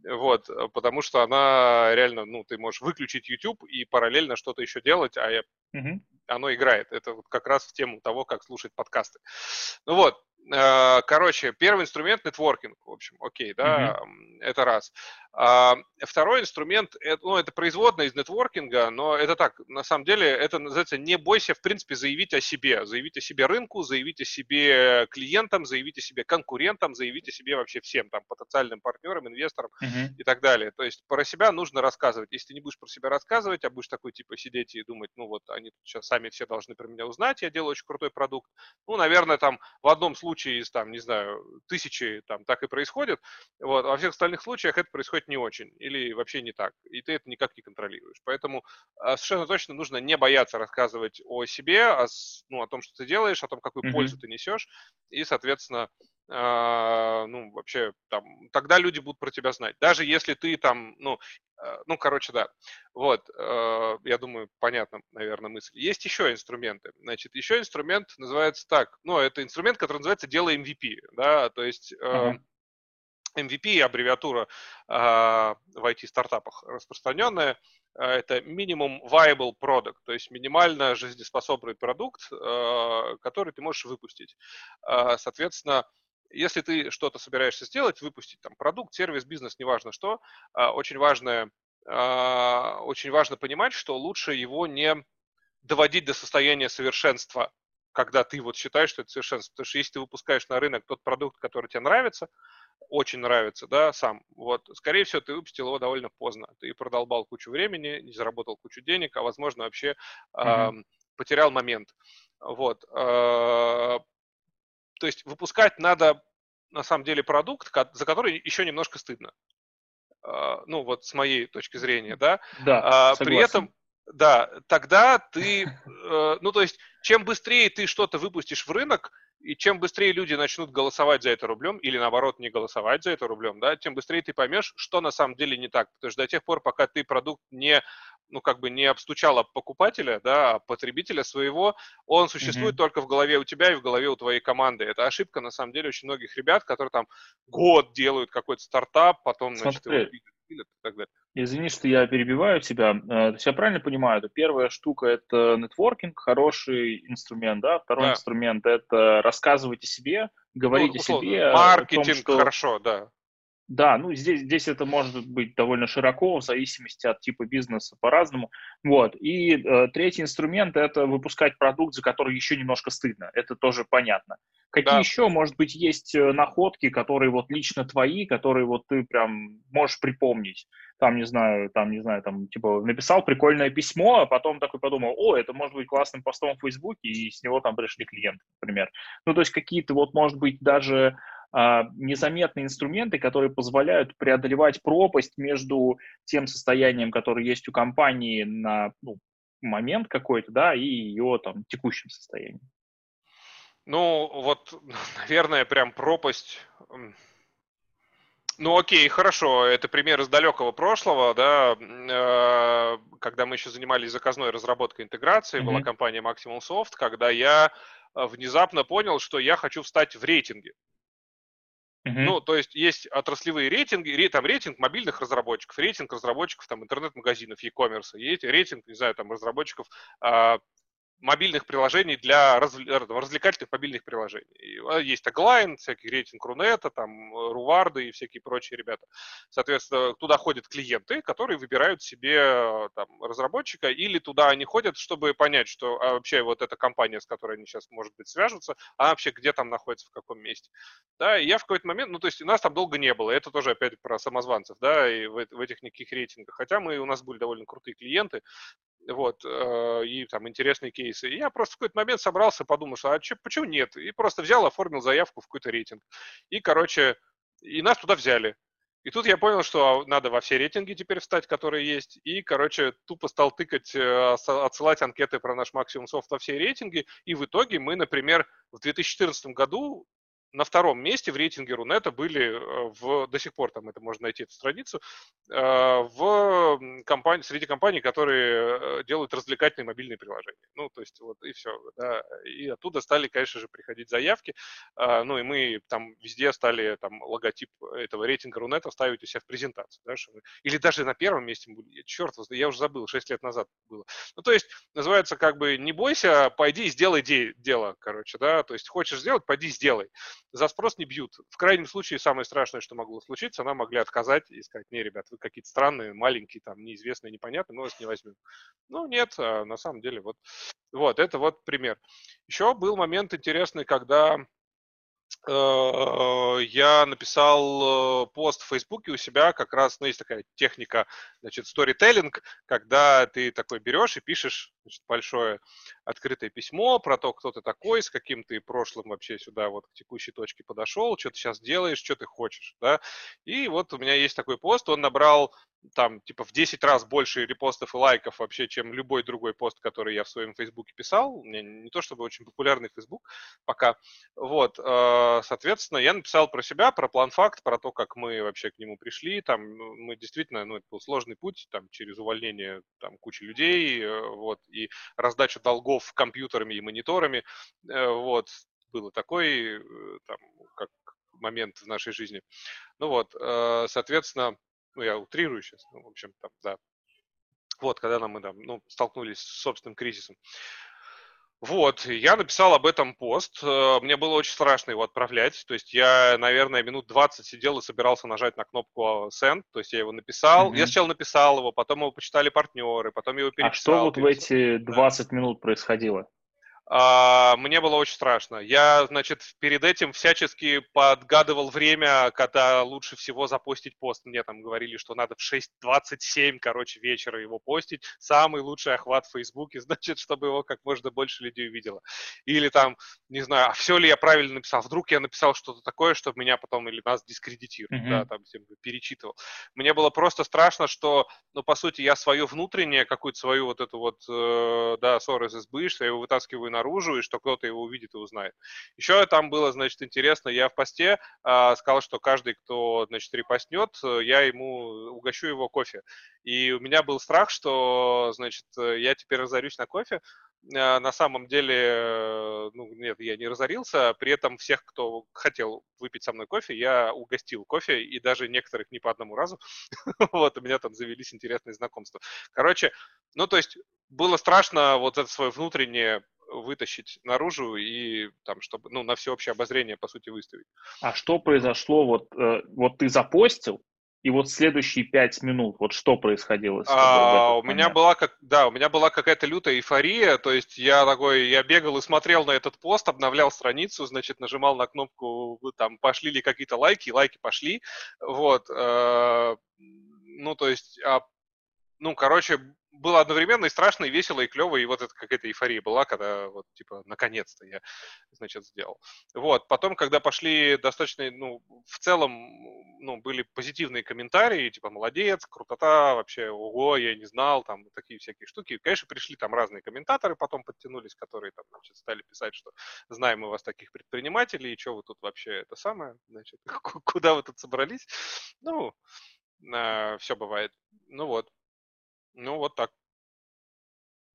Speaker 2: Вот, потому что она реально, ну, ты можешь выключить YouTube и параллельно что-то еще делать, а я... оно играет. Это вот как раз в тему того, как слушать подкасты. Ну вот, короче, первый инструмент нетворкинг, в общем, окей, да, mm-hmm. это раз. А, второй инструмент, ну, это производная из нетворкинга, но это так, на самом деле, это называется не бойся, в принципе, заявить о себе, заявить о себе рынку, заявить о себе клиентам, заявить о себе конкурентам, заявить о себе вообще всем, там, потенциальным партнерам, инвесторам mm-hmm. и так далее. То есть про себя нужно рассказывать. Если ты не будешь про себя рассказывать, а будешь такой, типа, сидеть и думать, ну, вот, они сейчас сами все должны про меня узнать, я делаю очень крутой продукт, ну, наверное, там, в одном случае случае из, там, не знаю, тысячи там так и происходит, вот, а во всех остальных случаях это происходит не очень или вообще не так, и ты это никак не контролируешь. Поэтому а, совершенно точно нужно не бояться рассказывать о себе, о, ну, о том, что ты делаешь, о том, какую mm-hmm. пользу ты несешь, и, соответственно, ну, вообще, там, тогда люди будут про тебя знать. Даже если ты там, ну, uh, ну, короче, да. Вот, uh, я думаю, понятно, наверное, мысль. Есть еще инструменты. Значит, еще инструмент называется так, ну, это инструмент, который называется «Дело MVP», да, то есть... Uh-huh. MVP, аббревиатура в IT-стартапах распространенная, это минимум viable product, то есть минимально жизнеспособный продукт, который ты можешь выпустить. Соответственно, если ты что-то собираешься сделать, выпустить там продукт, сервис, бизнес, неважно что, а, очень важно, а, очень важно понимать, что лучше его не доводить до состояния совершенства, когда ты вот считаешь, что это совершенство. Потому что если ты выпускаешь на рынок тот продукт, который тебе нравится, очень нравится, да, сам, вот, скорее всего, ты выпустил его довольно поздно. Ты продолбал кучу времени, не заработал кучу денег, а, возможно, вообще mm-hmm. э, потерял момент. Вот. Э, то есть выпускать надо на самом деле продукт, за который еще немножко стыдно. А, ну, вот с моей точки зрения, да.
Speaker 1: Да,
Speaker 2: а, При этом, да, тогда ты, э, ну, то есть, чем быстрее ты что-то выпустишь в рынок, и чем быстрее люди начнут голосовать за это рублем, или наоборот не голосовать за это рублем, да, тем быстрее ты поймешь, что на самом деле не так. Потому что до тех пор, пока ты продукт не ну, как бы не обстучала покупателя, да, а потребителя своего, он существует mm-hmm. только в голове у тебя и в голове у твоей команды. Это ошибка, на самом деле, очень многих ребят, которые там год делают какой-то стартап, потом,
Speaker 1: Смотри. значит, его пилят и так далее. Извини, что я перебиваю тебя. Э, то есть я правильно понимаю, это первая штука – это нетворкинг, хороший инструмент, да? Второй да. инструмент – это рассказывать о себе, говорить ну, условно, о себе.
Speaker 2: Маркетинг, о том, что... хорошо, да
Speaker 1: Да, ну здесь, здесь это может быть довольно широко, в зависимости от типа бизнеса по-разному. Вот. И э, третий инструмент – это выпускать продукт, за который еще немножко стыдно. Это тоже понятно. Какие да. еще, может быть, есть э, находки, которые вот лично твои, которые вот ты прям можешь припомнить? Там, не знаю, там, не знаю, там, типа, написал прикольное письмо, а потом такой подумал, о, это может быть классным постом в Фейсбуке, и с него там пришли клиенты, например. Ну, то есть какие-то вот, может быть, даже незаметные инструменты, которые позволяют преодолевать пропасть между тем состоянием, которое есть у компании на ну, момент какой-то, да, и ее там текущем состоянии.
Speaker 2: Ну, вот, (laughs) наверное, прям пропасть. Ну, окей, хорошо, это пример из далекого прошлого, да, э, когда мы еще занимались заказной разработкой интеграции, mm-hmm. была компания Maximum Soft, когда я э, внезапно понял, что я хочу встать в рейтинге. Uh-huh. Ну, то есть есть отраслевые рейтинги, там рейтинг мобильных разработчиков, рейтинг разработчиков там интернет-магазинов, e-commerce, есть рейтинг, не знаю, там разработчиков а, мобильных приложений для развл... развлекательных мобильных приложений. А, есть Tagline, всякий рейтинг Рунета, там Руварды и всякие прочие ребята. Соответственно, туда ходят клиенты, которые выбирают себе там, разработчика, или туда они ходят, чтобы понять, что а вообще вот эта компания, с которой они сейчас, может быть, свяжутся, а вообще где там находится, в каком месте. Да, и я в какой-то момент, ну, то есть у нас там долго не было, это тоже опять про самозванцев, да, и в, в этих никаких рейтингах, хотя мы, у нас были довольно крутые клиенты, вот, э, и там интересные кейсы. И я просто в какой-то момент собрался, подумал, что а че, почему нет? И просто взял, оформил заявку в какой-то рейтинг. И, короче, и нас туда взяли. И тут я понял, что надо во все рейтинги теперь встать, которые есть. И, короче, тупо стал тыкать, э, отсылать анкеты про наш максимум софт во все рейтинги. И в итоге мы, например, в 2014 году на втором месте в рейтинге Рунета были э, в, до сих пор там это можно найти эту страницу, э, в компании, среди компаний, которые э, делают развлекательные мобильные приложения. Ну, то есть вот и все. Да. И оттуда стали, конечно же, приходить заявки. Ну, и мы там везде стали там логотип этого рейтинга Рунета ставить у себя в презентацию. Да, мы... Или даже на первом месте, черт, я уже забыл, 6 лет назад было. Ну, то есть называется как бы не бойся, пойди и сделай де- дело, короче, да, то есть хочешь сделать, пойди сделай за спрос не бьют. В крайнем случае, самое страшное, что могло случиться, она могли отказать и сказать, не, ребят, вы какие-то странные, маленькие, там, неизвестные, непонятные, мы вас не возьмем. Ну, нет, а на самом деле, вот, вот, это вот пример. Еще был момент интересный, когда Э, я написал э, пост в Фейсбуке у себя, как раз, ну, есть такая техника, значит, storytelling, когда ты такой берешь и пишешь значит, большое открытое письмо про то, кто ты такой, с каким ты прошлым вообще сюда вот к текущей точке подошел, что ты сейчас делаешь, что ты хочешь, да. И вот у меня есть такой пост, он набрал там типа в 10 раз больше репостов и лайков вообще, чем любой другой пост, который я в своем Фейсбуке писал. Меня не то чтобы очень популярный Фейсбук пока. Вот, э, соответственно, я написал про себя, про план факт, про то, как мы вообще к нему пришли. Там ну, мы действительно, ну, это был сложный путь, там через увольнение там кучи людей, э, вот, и раздачу долгов компьютерами и мониторами, э, вот, было такой, там, как момент в нашей жизни. Ну вот, соответственно, ну, я утрирую сейчас, ну, в общем, там, да. Вот, когда нам мы там, ну, столкнулись с собственным кризисом. Вот, я написал об этом пост. Э, мне было очень страшно его отправлять. То есть я, наверное, минут 20 сидел и собирался нажать на кнопку send. То есть я его написал. Mm-hmm. Я сначала написал его, потом его почитали партнеры, потом его переписал. А
Speaker 1: что вот переписал. в эти 20 да. минут происходило?
Speaker 2: А, мне было очень страшно. Я, значит, перед этим всячески подгадывал время, когда лучше всего запостить пост. Мне там говорили, что надо в 6.27, короче, вечера его постить. Самый лучший охват в Фейсбуке, (laughs) значит, чтобы его как можно больше людей увидело. Или там, не знаю, а все ли я правильно написал? Вдруг я написал что-то такое, чтобы меня потом или нас дискредитируют, mm-hmm. да, там всем перечитывал. Мне было просто страшно, что, ну, по сути, я свое внутреннее, какую-то свою вот эту вот, э, да, ссору из избы, что я его вытаскиваю наружу, и что кто-то его увидит и узнает. Еще там было, значит, интересно, я в посте э, сказал, что каждый, кто, значит, репостнет, я ему угощу его кофе. И у меня был страх, что, значит, я теперь разорюсь на кофе, на самом деле, э, ну, нет, я не разорился. При этом всех, кто хотел выпить со мной кофе, я угостил кофе, и даже некоторых не по одному разу. (laughs) вот, у меня там завелись интересные знакомства. Короче, ну, то есть было страшно вот это свое внутреннее вытащить наружу и там, чтобы, ну, на всеобщее обозрение, по сути, выставить.
Speaker 1: А что произошло, вот, э, вот ты запостил, и вот следующие пять минут, вот что происходило с тобой?
Speaker 2: А, у меня была как, да, у меня была какая-то лютая эйфория, то есть я такой, я бегал и смотрел на этот пост, обновлял страницу, значит, нажимал на кнопку, там, пошли ли какие-то лайки, лайки пошли, вот, э, ну, то есть, а, ну, короче, было одновременно и страшно, и весело, и клево, и вот это какая-то эйфория была, когда вот, типа, наконец-то я, значит, сделал. Вот, потом, когда пошли достаточно, ну, в целом, ну, были позитивные комментарии, типа, молодец, крутота, вообще, ого, я не знал, там, такие всякие штуки. Конечно, пришли там разные комментаторы, потом подтянулись, которые там, значит, стали писать, что знаем мы вас таких предпринимателей, и что вы тут вообще это самое, значит, (laughs) куда вы тут собрались? Ну, э, все бывает. Ну вот, ну, вот так.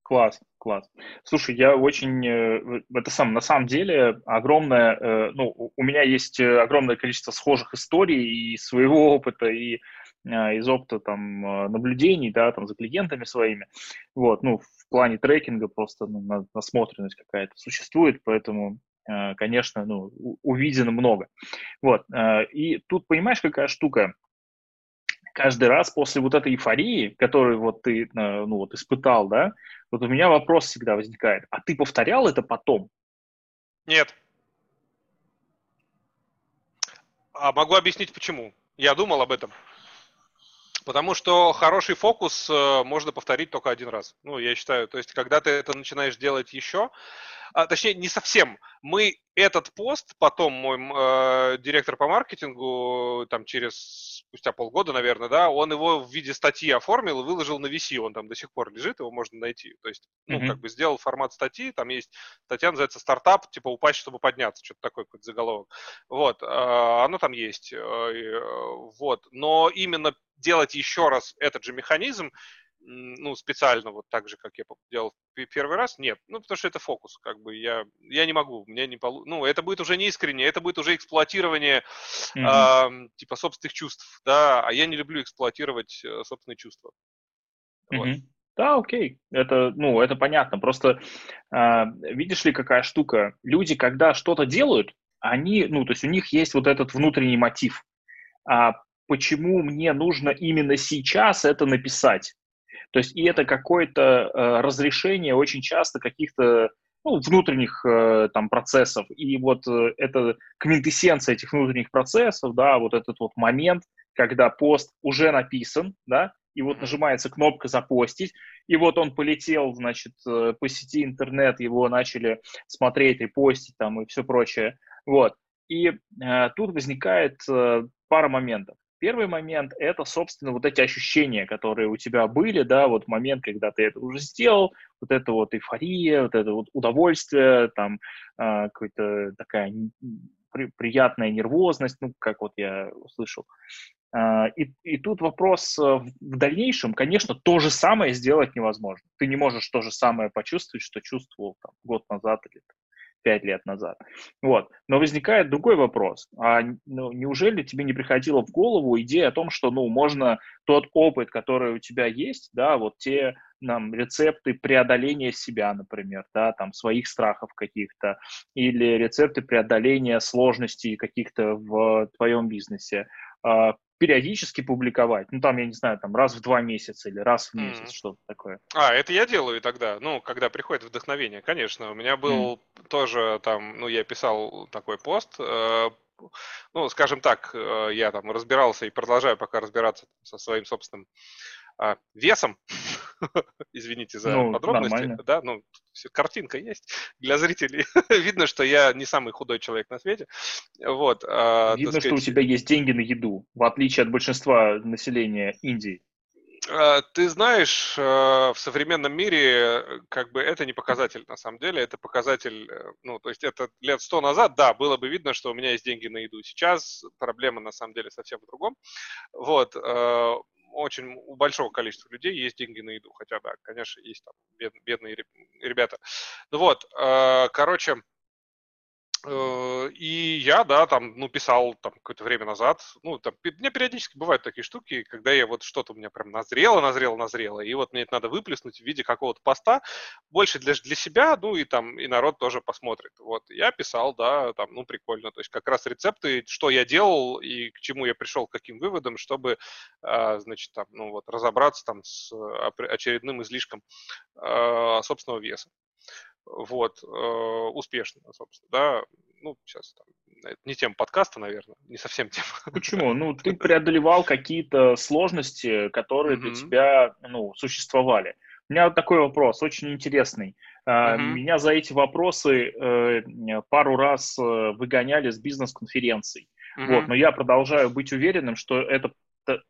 Speaker 1: Класс, класс. Слушай, я очень, э, это сам, на самом деле, огромное, э, ну, у меня есть э, огромное количество схожих историй и своего опыта, и из опыта там наблюдений, да, там за клиентами своими. Вот, ну, в плане трекинга просто ну, насмотренность какая-то существует, поэтому, конечно, ну, увидено много. Вот, и тут понимаешь, какая штука? Каждый раз после вот этой эйфории, которую вот ты, э, ну, вот испытал, да, вот у меня вопрос всегда возникает, а ты повторял это потом?
Speaker 2: Нет. А могу объяснить почему. Я думал об этом. Потому что хороший фокус э, можно повторить только один раз. Ну, я считаю, то есть, когда ты это начинаешь делать еще, а, точнее, не совсем. Мы этот пост, потом мой э, директор по маркетингу, там через спустя полгода, наверное, да, он его в виде статьи оформил и выложил на VC, он там до сих пор лежит, его можно найти. То есть, ну, mm-hmm. как бы сделал формат статьи, там есть статья, называется «Стартап», типа «Упасть, чтобы подняться», что-то такое, какой-то заголовок. Вот, э, оно там есть. Э, э, вот, но именно делать еще раз этот же механизм, ну, специально, вот так же, как я делал первый раз, нет. Ну, потому что это фокус, как бы я, я не могу, меня не полу... Ну, это будет уже не искренне, это будет уже эксплуатирование mm-hmm. э, типа собственных чувств, да, а я не люблю эксплуатировать э, собственные чувства.
Speaker 1: Mm-hmm. Да, окей, это, ну, это понятно. Просто э, видишь ли, какая штука? Люди, когда что-то делают, они, ну, то есть у них есть вот этот внутренний мотив. А почему мне нужно именно сейчас это написать? То есть и это какое-то э, разрешение очень часто каких-то ну, внутренних э, там процессов. И вот э, это квинтэссенция этих внутренних процессов, да, вот этот вот момент, когда пост уже написан, да, и вот нажимается кнопка «Запостить», и вот он полетел, значит, э, по сети интернет, его начали смотреть, репостить там и все прочее. Вот. И э, тут возникает э, пара моментов. Первый момент – это, собственно, вот эти ощущения, которые у тебя были, да, вот момент, когда ты это уже сделал, вот это вот эйфория, вот это вот удовольствие, там, э, какая-то такая при, приятная нервозность, ну, как вот я услышал. Э, и, и тут вопрос в дальнейшем, конечно, то же самое сделать невозможно. Ты не можешь то же самое почувствовать, что чувствовал там, год назад или пять лет назад. Вот. Но возникает другой вопрос. А ну, неужели тебе не приходила в голову идея о том, что ну, можно тот опыт, который у тебя есть, да, вот те нам рецепты преодоления себя, например, да, там своих страхов каких-то, или рецепты преодоления сложностей каких-то в твоем бизнесе, а, периодически публиковать. Ну, там, я не знаю, там раз в два месяца или раз в месяц, mm. что-то такое.
Speaker 2: А, это я делаю тогда, ну, когда приходит вдохновение, конечно. У меня был mm. тоже там, ну, я писал такой пост, э, ну, скажем так, э, я там разбирался и продолжаю пока разбираться со своим собственным э, весом, (laughs) Извините за ну, подробности. Нормально. Да, ну, все, картинка есть (laughs) для зрителей. (laughs) Видно, что я не самый худой человек на свете. Вот,
Speaker 1: а, Видно, сказать... что у тебя есть деньги на еду, в отличие от большинства населения Индии.
Speaker 2: А, ты знаешь, а, в современном мире как бы это не показатель на самом деле, это показатель, э, ну, то есть это лет сто назад, да, было бы видно, что у меня есть деньги на еду. Сейчас проблема на самом деле совсем в другом. Вот, а, очень у большого количества людей есть деньги на еду, хотя да, конечно, есть там бед, бедные ребята. Ну вот, короче, Э, и я, да, там, ну, писал там какое-то время назад, ну, там, у меня периодически бывают такие штуки, когда я вот что-то у меня прям назрело, назрело, назрело, и вот мне это надо выплеснуть в виде какого-то поста, больше для, для себя, ну, и там, и народ тоже посмотрит. Вот, я писал, да, там, ну, прикольно, то есть как раз рецепты, что я делал и к чему я пришел, к каким выводам, чтобы, а, значит, там, ну, вот, разобраться там с очередным излишком а, собственного веса вот, э, успешно, собственно, да, ну, сейчас там, не тема подкаста, наверное, не совсем (laughs) тема.
Speaker 1: Почему? Ну, ты преодолевал какие-то сложности, которые для тебя, ну, существовали. У меня вот такой вопрос, очень интересный. Uh-huh. Меня за эти вопросы э, пару раз э, выгоняли с бизнес-конференций. Uh-huh. Вот, но я продолжаю быть уверенным, что это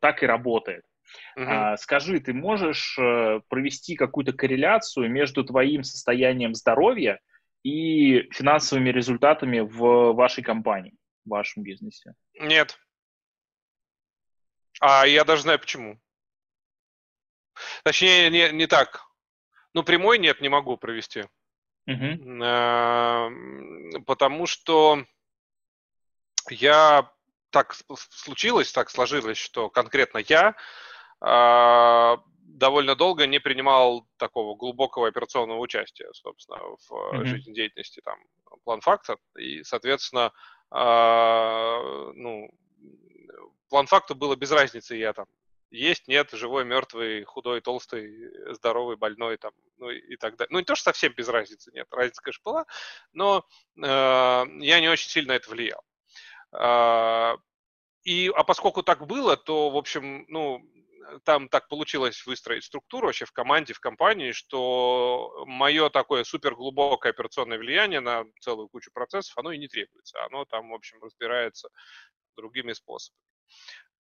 Speaker 1: так и работает. Угу. А, скажи, ты можешь э, провести какую-то корреляцию между твоим состоянием здоровья и финансовыми результатами в вашей компании, в вашем бизнесе?
Speaker 2: Нет. А я даже знаю почему. Точнее, не, не так. Ну, прямой нет, не могу провести. Угу. Потому что я так случилось, так сложилось, что конкретно я довольно долго не принимал такого глубокого операционного участия, собственно, в mm-hmm. жизнедеятельности там план факта. И, соответственно, а, ну, план факта было без разницы, я там есть, нет, живой, мертвый, худой, толстый, здоровый, больной, там, ну и так далее. Ну, не то, что совсем без разницы, нет, разница, конечно, была, но э, я не очень сильно это влиял. Э, и, а поскольку так было, то, в общем, ну, там так получилось выстроить структуру вообще в команде, в компании, что мое такое супер глубокое операционное влияние на целую кучу процессов, оно и не требуется. Оно там, в общем, разбирается другими способами.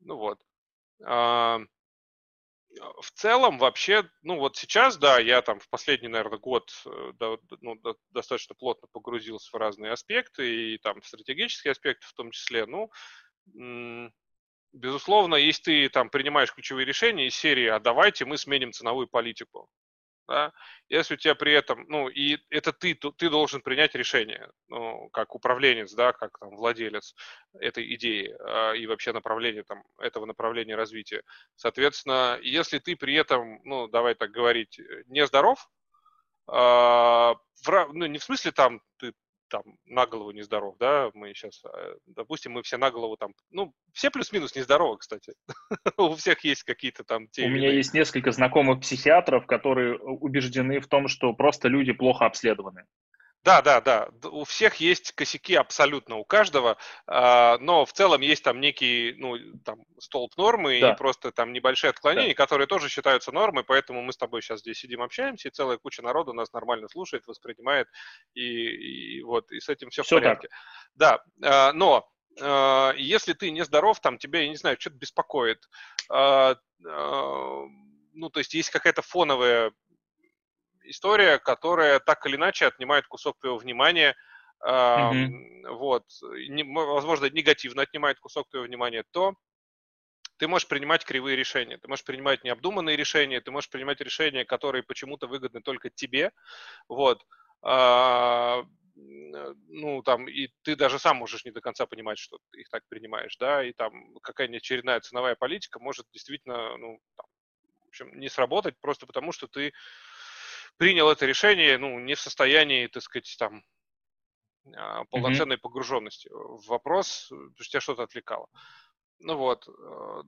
Speaker 2: Ну вот. А, в целом, вообще, ну вот сейчас, да, я там в последний, наверное, год э, ну, достаточно плотно погрузился в разные аспекты, и там в стратегические аспекты в том числе, ну, Безусловно, если ты там принимаешь ключевые решения из серии «А давайте мы сменим ценовую политику», да, если у тебя при этом, ну, и это ты, ты должен принять решение, ну, как управленец, да, как там владелец этой идеи э, и вообще направления там, этого направления развития. Соответственно, если ты при этом, ну, давай так говорить, не здоров, э, в, ну, не в смысле там ты там на голову нездоров, да, мы сейчас, э, допустим, мы все на голову там, ну, все плюс-минус нездоровы, кстати. (laughs) У всех есть какие-то там...
Speaker 1: Те У меня есть несколько знакомых психиатров, которые э, убеждены в том, что просто люди плохо обследованы.
Speaker 2: Да, да, да. У всех есть косяки абсолютно у каждого, а, но в целом есть там некий, ну, там, столб нормы да. и просто там небольшие отклонения, да. которые тоже считаются нормой, поэтому мы с тобой сейчас здесь сидим, общаемся, и целая куча народу нас нормально слушает, воспринимает, и, и вот, и с этим все, все в порядке. Так. Да, а, но а, если ты нездоров, там тебя, я не знаю, что-то беспокоит, ну, то есть есть какая-то фоновая история, которая так или иначе отнимает кусок твоего внимания, mm-hmm. вот, не, возможно, негативно отнимает кусок твоего внимания, то ты можешь принимать кривые решения, ты можешь принимать необдуманные решения, ты можешь принимать решения, которые почему-то выгодны только тебе, вот, а, ну, там, и ты даже сам можешь не до конца понимать, что ты их так принимаешь, да, и там какая-нибудь очередная ценовая политика может действительно, ну, там, в общем, не сработать просто потому, что ты принял это решение, ну, не в состоянии, так сказать, там, а, полноценной mm-hmm. погруженности в вопрос, то есть тебя что-то отвлекало. Ну вот. Э,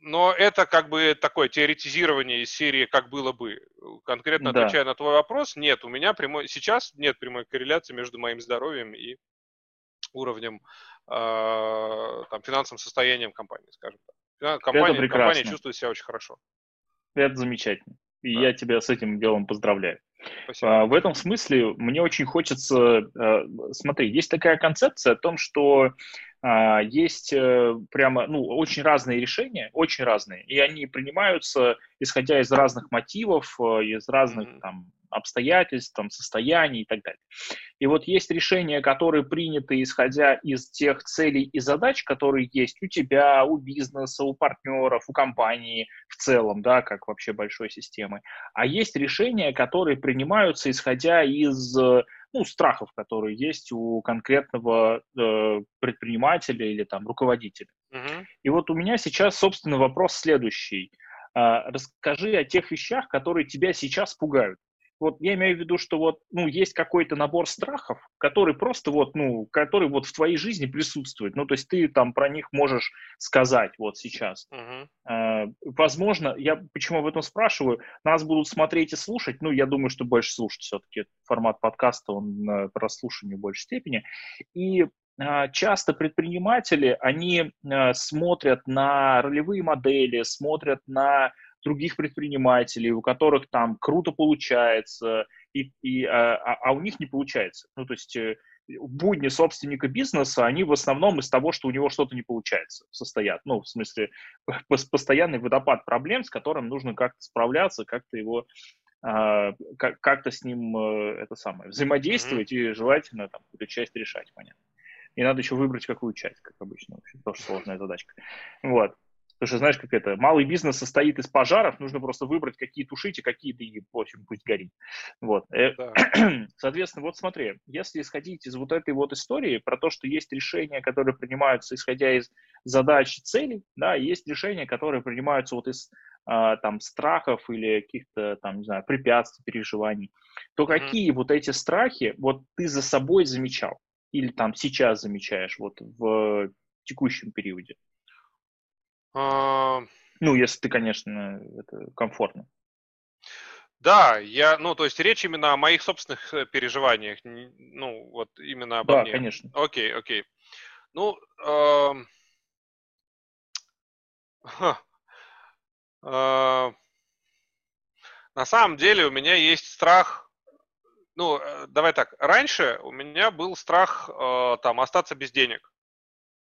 Speaker 2: но это как бы такое теоретизирование из серии «как было бы». Конкретно да. отвечая на твой вопрос, нет, у меня прямой, сейчас нет прямой корреляции между моим здоровьем и уровнем, э, там, финансовым состоянием компании, скажем так. Компания, это компания чувствует себя очень хорошо.
Speaker 1: Это замечательно. И да. я тебя с этим делом поздравляю. Спасибо. А, в этом смысле мне очень хочется... А, смотри, есть такая концепция о том, что а, есть а, прямо, ну, очень разные решения, очень разные, и они принимаются, исходя из разных мотивов, а, из разных mm-hmm. там обстоятельств, там, состояний и так далее. И вот есть решения, которые приняты исходя из тех целей и задач, которые есть у тебя, у бизнеса, у партнеров, у компании в целом, да, как вообще большой системы. А есть решения, которые принимаются исходя из ну, страхов, которые есть у конкретного э, предпринимателя или там руководителя. Uh-huh. И вот у меня сейчас, собственно, вопрос следующий. Э, расскажи о тех вещах, которые тебя сейчас пугают вот я имею в виду, что вот, ну, есть какой-то набор страхов, который просто вот, ну, который вот в твоей жизни присутствует. Ну, то есть ты там про них можешь сказать вот сейчас. Uh-huh. Э, возможно, я почему об этом спрашиваю, нас будут смотреть и слушать, ну, я думаю, что больше слушать все-таки. Формат подкаста, он на прослушивании в большей степени. И э, часто предприниматели, они э, смотрят на ролевые модели, смотрят на других предпринимателей, у которых там круто получается, и, и, а, а, а у них не получается. Ну, то есть э, будни собственника бизнеса, они в основном из того, что у него что-то не получается, состоят. Ну, в смысле, (laughs) постоянный водопад проблем, с которым нужно как-то справляться, как-то его а, как-то с ним э, это самое взаимодействовать mm-hmm. и желательно там какую-то часть решать, понятно. И надо еще выбрать какую часть, как обычно. Вообще, тоже сложная задачка. Вот. Потому что, знаешь, как это, малый бизнес состоит из пожаров, нужно просто выбрать, какие тушить и какие, и, в общем, пусть горит. Вот. Э, да. (clears throat) Соответственно, вот смотри, если исходить из вот этой вот истории про то, что есть решения, которые принимаются, исходя из задач и целей, да, есть решения, которые принимаются вот из а, там страхов или каких-то там, не знаю, препятствий, переживаний, то mm-hmm. какие вот эти страхи вот ты за собой замечал или там сейчас замечаешь вот в текущем периоде? А, ну, если ты, конечно, это комфортно.
Speaker 2: Да, я, ну, то есть речь именно о моих собственных э, переживаниях, ну, вот именно обо
Speaker 1: да,
Speaker 2: мне.
Speaker 1: Да, конечно.
Speaker 2: Окей, окей. Ну, э, э, на самом деле у меня есть страх, ну, э, давай так, раньше у меня был страх э, там остаться без денег.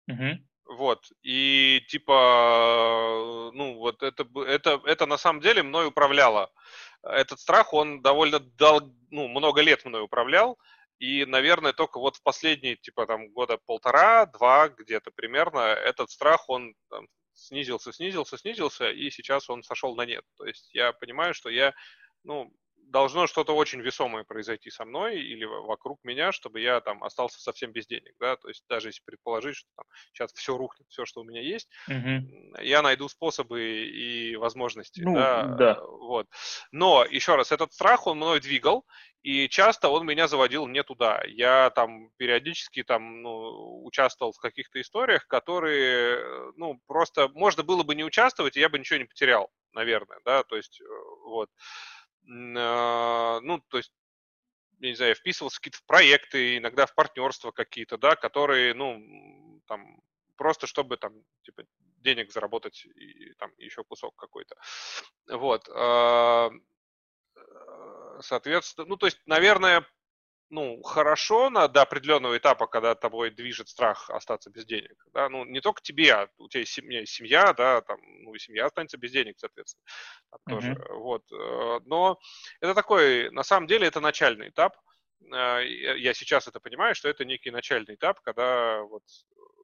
Speaker 2: Угу. Вот, и типа, ну, вот это, это, это на самом деле мной управляло. Этот страх, он довольно дал, ну, много лет мной управлял, и, наверное, только вот в последние, типа, там, года полтора-два где-то примерно, этот страх, он там, снизился, снизился, снизился, и сейчас он сошел на нет. То есть я понимаю, что я, ну, должно что-то очень весомое произойти со мной или вокруг меня, чтобы я там остался совсем без денег, да, то есть даже если предположить, что там сейчас все рухнет, все, что у меня есть, угу. я найду способы и возможности, ну, да, да, вот. Но, еще раз, этот страх, он мной двигал, и часто он меня заводил не туда. Я там периодически там, ну, участвовал в каких-то историях, которые, ну, просто можно было бы не участвовать, и я бы ничего не потерял, наверное, да, то есть, э, вот. А, ну, то есть, я не знаю, вписывался в какие-то проекты, иногда в партнерства какие-то, да, которые, ну, там, просто чтобы там, типа, денег заработать и там еще кусок какой-то. Вот. А, э, соответственно, ну, то есть, наверное, ну, хорошо на, до определенного этапа, когда тобой движет страх остаться без денег. Да? Ну, не только тебе, а у тебя есть семья, семья да, там, ну, и семья останется без денег, соответственно. Там mm-hmm. тоже, вот. Э, но это такой, на самом деле, это начальный этап. Э, я сейчас это понимаю, что это некий начальный этап, когда вот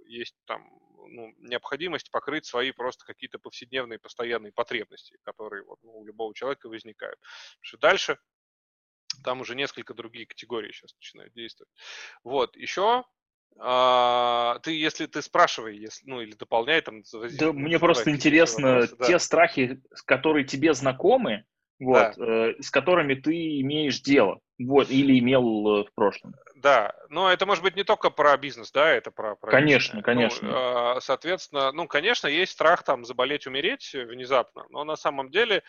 Speaker 2: есть там ну, необходимость покрыть свои просто какие-то повседневные постоянные потребности, которые вот, ну, у любого человека возникают. Потому что дальше там уже несколько другие категории сейчас начинают действовать. Вот, еще а, ты, если ты спрашивай, если, ну, или дополняй там.
Speaker 1: Да, мне просто интересно, вопросы, те да. страхи, которые тебе знакомы, вот, да. э, с которыми ты имеешь дело, вот, или имел э, в прошлом.
Speaker 2: Да, но это может быть не только про бизнес, да, это про... про
Speaker 1: конечно, личное. конечно.
Speaker 2: Ну, соответственно, ну, конечно, есть страх там заболеть, умереть внезапно, но на самом деле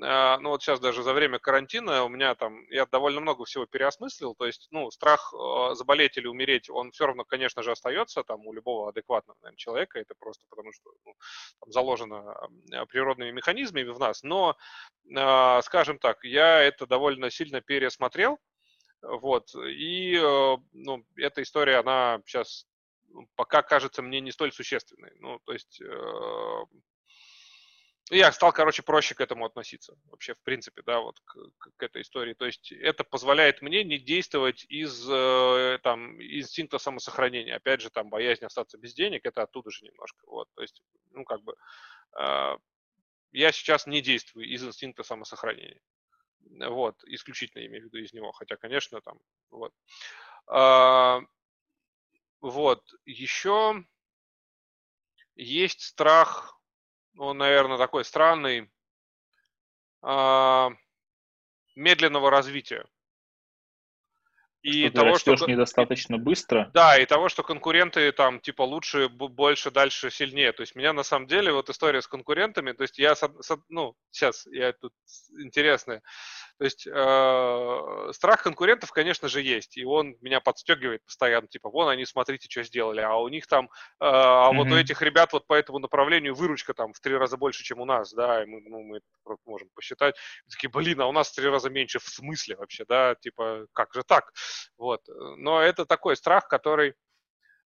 Speaker 2: ну вот сейчас даже за время карантина у меня там, я довольно много всего переосмыслил, то есть, ну, страх а, заболеть или умереть, он все равно, конечно же, остается там у любого адекватного, наверное, человека, это просто потому что ну, там заложено а, природными механизмами в нас, но, скажем так, я это довольно сильно пересмотрел, вот, и, ну, эта история, она сейчас пока кажется мне не столь существенной, ну, то есть э, я стал, короче, проще к этому относиться. Вообще, в принципе, да, вот к, к этой истории. То есть это позволяет мне не действовать из э, там, инстинкта самосохранения. Опять же, там, боязнь остаться без денег, это оттуда же немножко. Вот, то есть, ну, как бы, э, я сейчас не действую из инстинкта самосохранения. Вот, исключительно имею в виду из него, хотя, конечно, там, вот. А, вот, еще есть страх, он, наверное, такой странный, а, медленного развития.
Speaker 1: И что того, что недостаточно быстро.
Speaker 2: Да, и того, что конкуренты там типа лучше, больше, дальше, сильнее. То есть меня на самом деле вот история с конкурентами, то есть я, ну, сейчас я тут интересная. То есть э, страх конкурентов, конечно же, есть, и он меня подстегивает постоянно, типа, вон они, смотрите, что сделали, а у них там, э, а mm-hmm. вот у этих ребят вот по этому направлению выручка там в три раза больше, чем у нас, да, и мы, ну, мы можем посчитать, и такие, блин, а у нас в три раза меньше, в смысле вообще, да, типа, как же так, вот, но это такой страх, который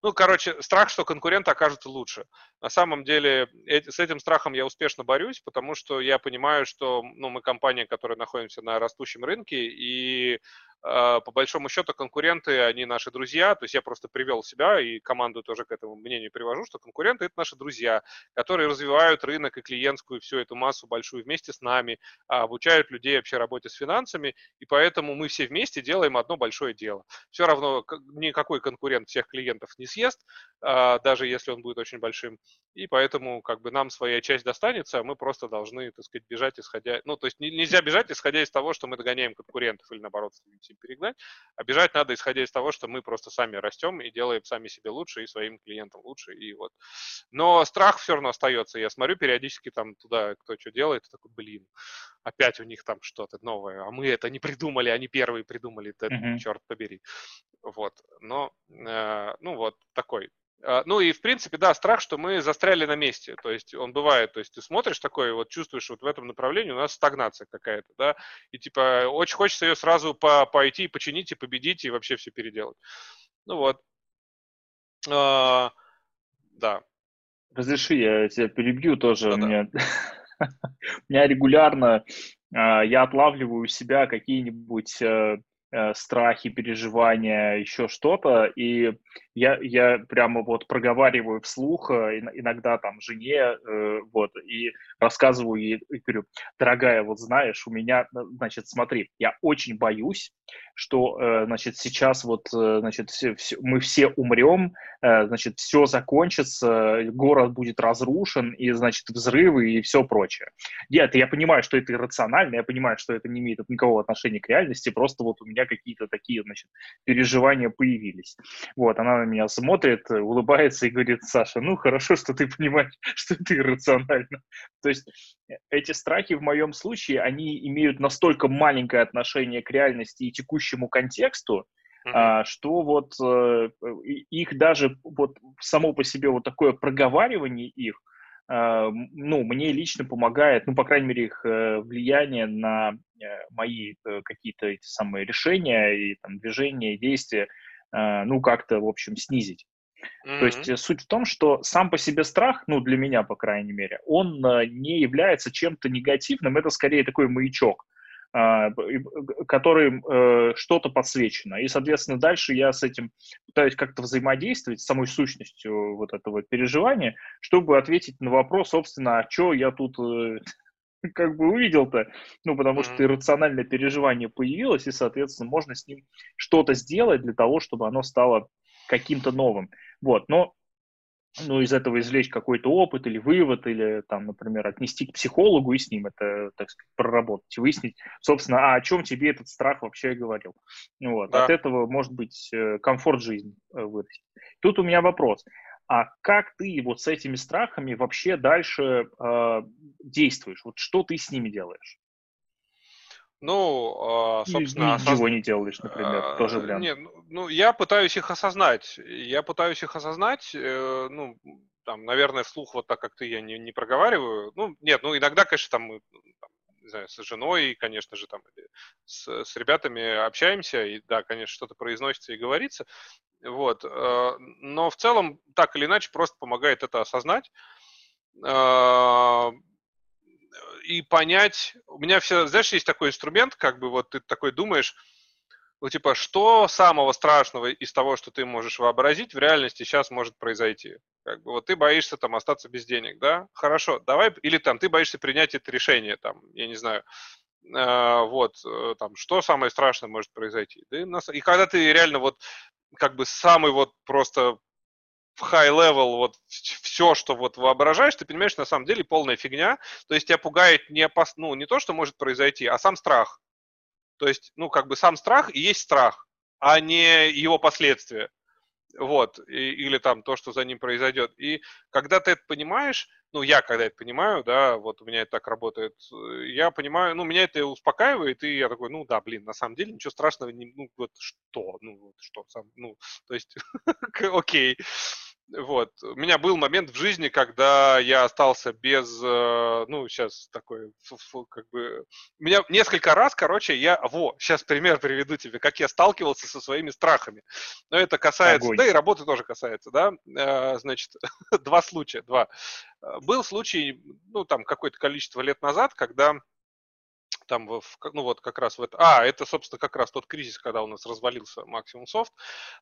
Speaker 2: ну, короче, страх, что конкуренты окажутся лучше. На самом деле с этим страхом я успешно борюсь, потому что я понимаю, что ну, мы компания, которая находимся на растущем рынке, и по большому счету конкуренты, они наши друзья, то есть я просто привел себя и команду тоже к этому мнению привожу, что конкуренты это наши друзья, которые развивают рынок и клиентскую всю эту массу большую вместе с нами, а, обучают людей вообще работе с финансами, и поэтому мы все вместе делаем одно большое дело. Все равно никакой конкурент всех клиентов не съест, а, даже если он будет очень большим, и поэтому как бы нам своя часть достанется, а мы просто должны, так сказать, бежать исходя, ну то есть нельзя бежать исходя из того, что мы догоняем конкурентов или наоборот хотим перегнать. А бежать надо, исходя из того, что мы просто сами растем и делаем сами себе лучше и своим клиентам лучше. И вот. Но страх все равно остается. Я смотрю периодически там туда, кто что делает, такой, блин, опять у них там что-то новое, а мы это не придумали, они первые придумали, это, mm-hmm. черт побери. Вот. Но, э, ну вот, такой ну и, в принципе, да, страх, что мы застряли на месте. То есть он бывает, то есть ты смотришь такой, вот чувствуешь, вот в этом направлении у нас стагнация какая-то, да, и типа очень хочется ее сразу по пойти, починить и победить и вообще все переделать. Ну вот. А, да.
Speaker 1: Разреши, я тебя перебью тоже. Да-да. У меня, (laughs) у меня регулярно а, я отлавливаю у себя какие-нибудь э, э, страхи, переживания, еще что-то, и я, я прямо вот проговариваю вслух э, иногда там жене, э, вот, и рассказываю ей, и говорю, дорогая, вот знаешь, у меня, э, значит, смотри, я очень боюсь, что, значит, сейчас вот, значит, все, все, мы все умрем, значит, все закончится, город будет разрушен, и, значит, взрывы и все прочее. Нет, я понимаю, что это иррационально, я понимаю, что это не имеет никакого отношения к реальности, просто вот у меня какие-то такие, значит, переживания появились. Вот, она на меня смотрит, улыбается и говорит, Саша, ну хорошо, что ты понимаешь, (laughs) что это иррационально. То есть эти страхи в моем случае, они имеют настолько маленькое отношение к реальности и текущему контексту, mm-hmm. что вот э, их даже вот само по себе вот такое проговаривание их, а, ну, мне лично помогает, ну, по крайней мере, их э, влияние на э, мои какие-то эти самые решения и там, движения, действия, ну, как-то, в общем, снизить. Mm-hmm. То есть суть в том, что сам по себе страх, ну, для меня, по крайней мере, он не является чем-то негативным, это скорее такой маячок. А, которым э, что-то подсвечено. И, соответственно, дальше я с этим пытаюсь как-то взаимодействовать с самой сущностью вот этого переживания, чтобы ответить на вопрос, собственно, а что я тут э, как бы увидел-то? Ну, потому что иррациональное переживание появилось, и, соответственно, можно с ним что-то сделать для того, чтобы оно стало каким-то новым. Вот, но ну, из этого извлечь какой-то опыт или вывод, или, там, например, отнести к психологу и с ним это, так сказать, проработать, выяснить, собственно, а о чем тебе этот страх вообще говорил. Вот. Да. От этого, может быть, э, комфорт жизни э, вырастет. Тут у меня вопрос. А как ты вот с этими страхами вообще дальше э, действуешь? Вот что ты с ними делаешь?
Speaker 2: Ну, а, собственно...
Speaker 1: Ничего осоз... не делаешь, например, а, тоже вариант.
Speaker 2: Нет, ну, ну, я пытаюсь их осознать. Я пытаюсь их осознать, э, ну, там, наверное, вслух вот так, как ты, я не, не проговариваю. Ну, нет, ну, иногда, конечно, там мы, там, не знаю, с женой, конечно же, там, с, с ребятами общаемся, и, да, конечно, что-то произносится и говорится, вот. Э, но в целом, так или иначе, просто помогает это осознать а, и понять, у меня все, знаешь, есть такой инструмент, как бы вот ты такой думаешь, ну, типа, что самого страшного из того, что ты можешь вообразить, в реальности сейчас может произойти? Как бы вот ты боишься там остаться без денег, да? Хорошо, давай, или там ты боишься принять это решение, там, я не знаю, вот, там, что самое страшное может произойти. И когда ты реально вот как бы самый вот просто high level, вот все, что вот воображаешь, ты понимаешь, на самом деле полная фигня. То есть тебя пугает не, опас... ну, не то, что может произойти, а сам страх. То есть, ну, как бы сам страх и есть страх, а не его последствия. Вот, и, или там то, что за ним произойдет. И когда ты это понимаешь, ну, я когда это понимаю, да, вот у меня это так работает, э, я понимаю, ну, меня это успокаивает, и я такой, ну, да, блин, на самом деле ничего страшного, не, ну, вот что, ну, вот что, сам, ну, то есть, (laughs) окей. Вот. У меня был момент в жизни, когда я остался без, э, ну, сейчас такой, как бы, у меня несколько раз, короче, я, во, сейчас пример приведу тебе, как я сталкивался со своими страхами. Но это касается, Огонь. да и работы тоже касается, да, э, значит, (laughs) два случая, два. Э, был случай, ну, там, какое-то количество лет назад, когда там, в, ну вот как раз в это, а, это, собственно, как раз тот кризис, когда у нас развалился Maximum Soft,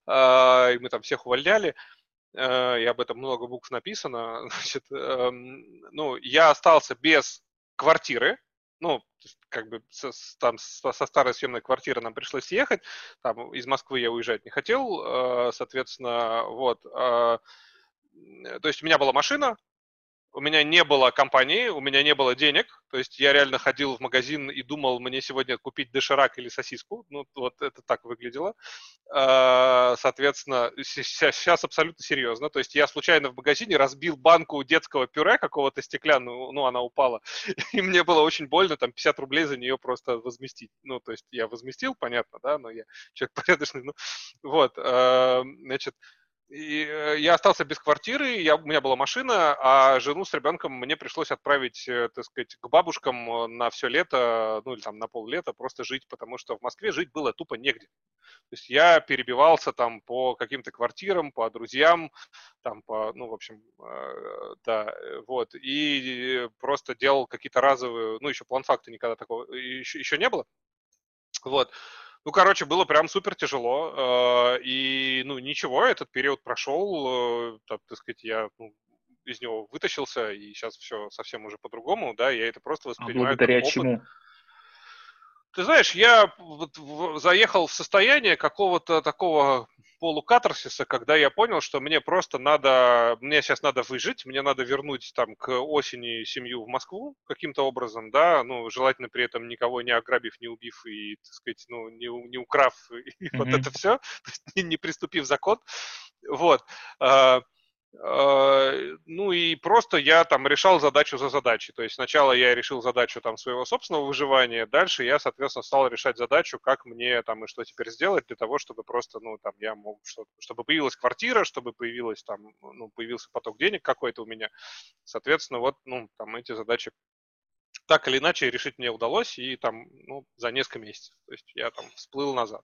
Speaker 2: и мы там всех увольняли, Э, и об этом много букв написано, (laughs) значит, эм, ну, я остался без квартиры, ну, как бы со, там со, старой съемной квартиры нам пришлось съехать, там из Москвы я уезжать не хотел, э, соответственно, вот, э, то есть у меня была машина, у меня не было компании, у меня не было денег, то есть я реально ходил в магазин и думал, мне сегодня купить доширак или сосиску, ну вот это так выглядело. А, соответственно, сейчас абсолютно серьезно, то есть я случайно в магазине разбил банку детского пюре какого-то стеклянного, ну она упала, (laughs) и мне было очень больно, там 50 рублей за нее просто возместить. Ну то есть я возместил, понятно, да, но я человек порядочный, ну вот, а, значит, и э, я остался без квартиры, я, у меня была машина, а жену с ребенком мне пришлось отправить, э, так сказать, к бабушкам э, на все лето, ну или там на поллета просто жить, потому что в Москве жить было тупо негде. То есть я перебивался там по каким-то квартирам, по друзьям, там по, ну, в общем, да, вот, и просто делал какие-то разовые, ну, еще план-факта никогда такого, еще, еще не было. Вот. Ну, короче, было прям супер тяжело. Э, и, ну, ничего, этот период прошел. Э, так, так сказать, я ну, из него вытащился, и сейчас все совсем уже по-другому, да, я это просто а воспринимаю а
Speaker 1: благодаря как опыт. чему?
Speaker 2: Ты знаешь, я вот заехал в состояние какого-то такого полукатарсиса, когда я понял, что мне просто надо, мне сейчас надо выжить, мне надо вернуть там к осени семью в Москву каким-то образом, да, ну, желательно при этом никого не ограбив, не убив и, так сказать, ну, не, не украв (laughs) и mm-hmm. вот это все, (laughs) не, не приступив закон, вот. Э, ну и просто я там решал задачу за задачей. То есть сначала я решил задачу там своего собственного выживания, дальше я, соответственно, стал решать задачу, как мне там и что теперь сделать для того, чтобы просто, ну, там, я мог, что, чтобы появилась квартира, чтобы появилась там, ну, появился поток денег какой-то у меня. Соответственно, вот, ну, там эти задачи так или иначе решить мне удалось, и там, ну, за несколько месяцев. То есть я там всплыл назад.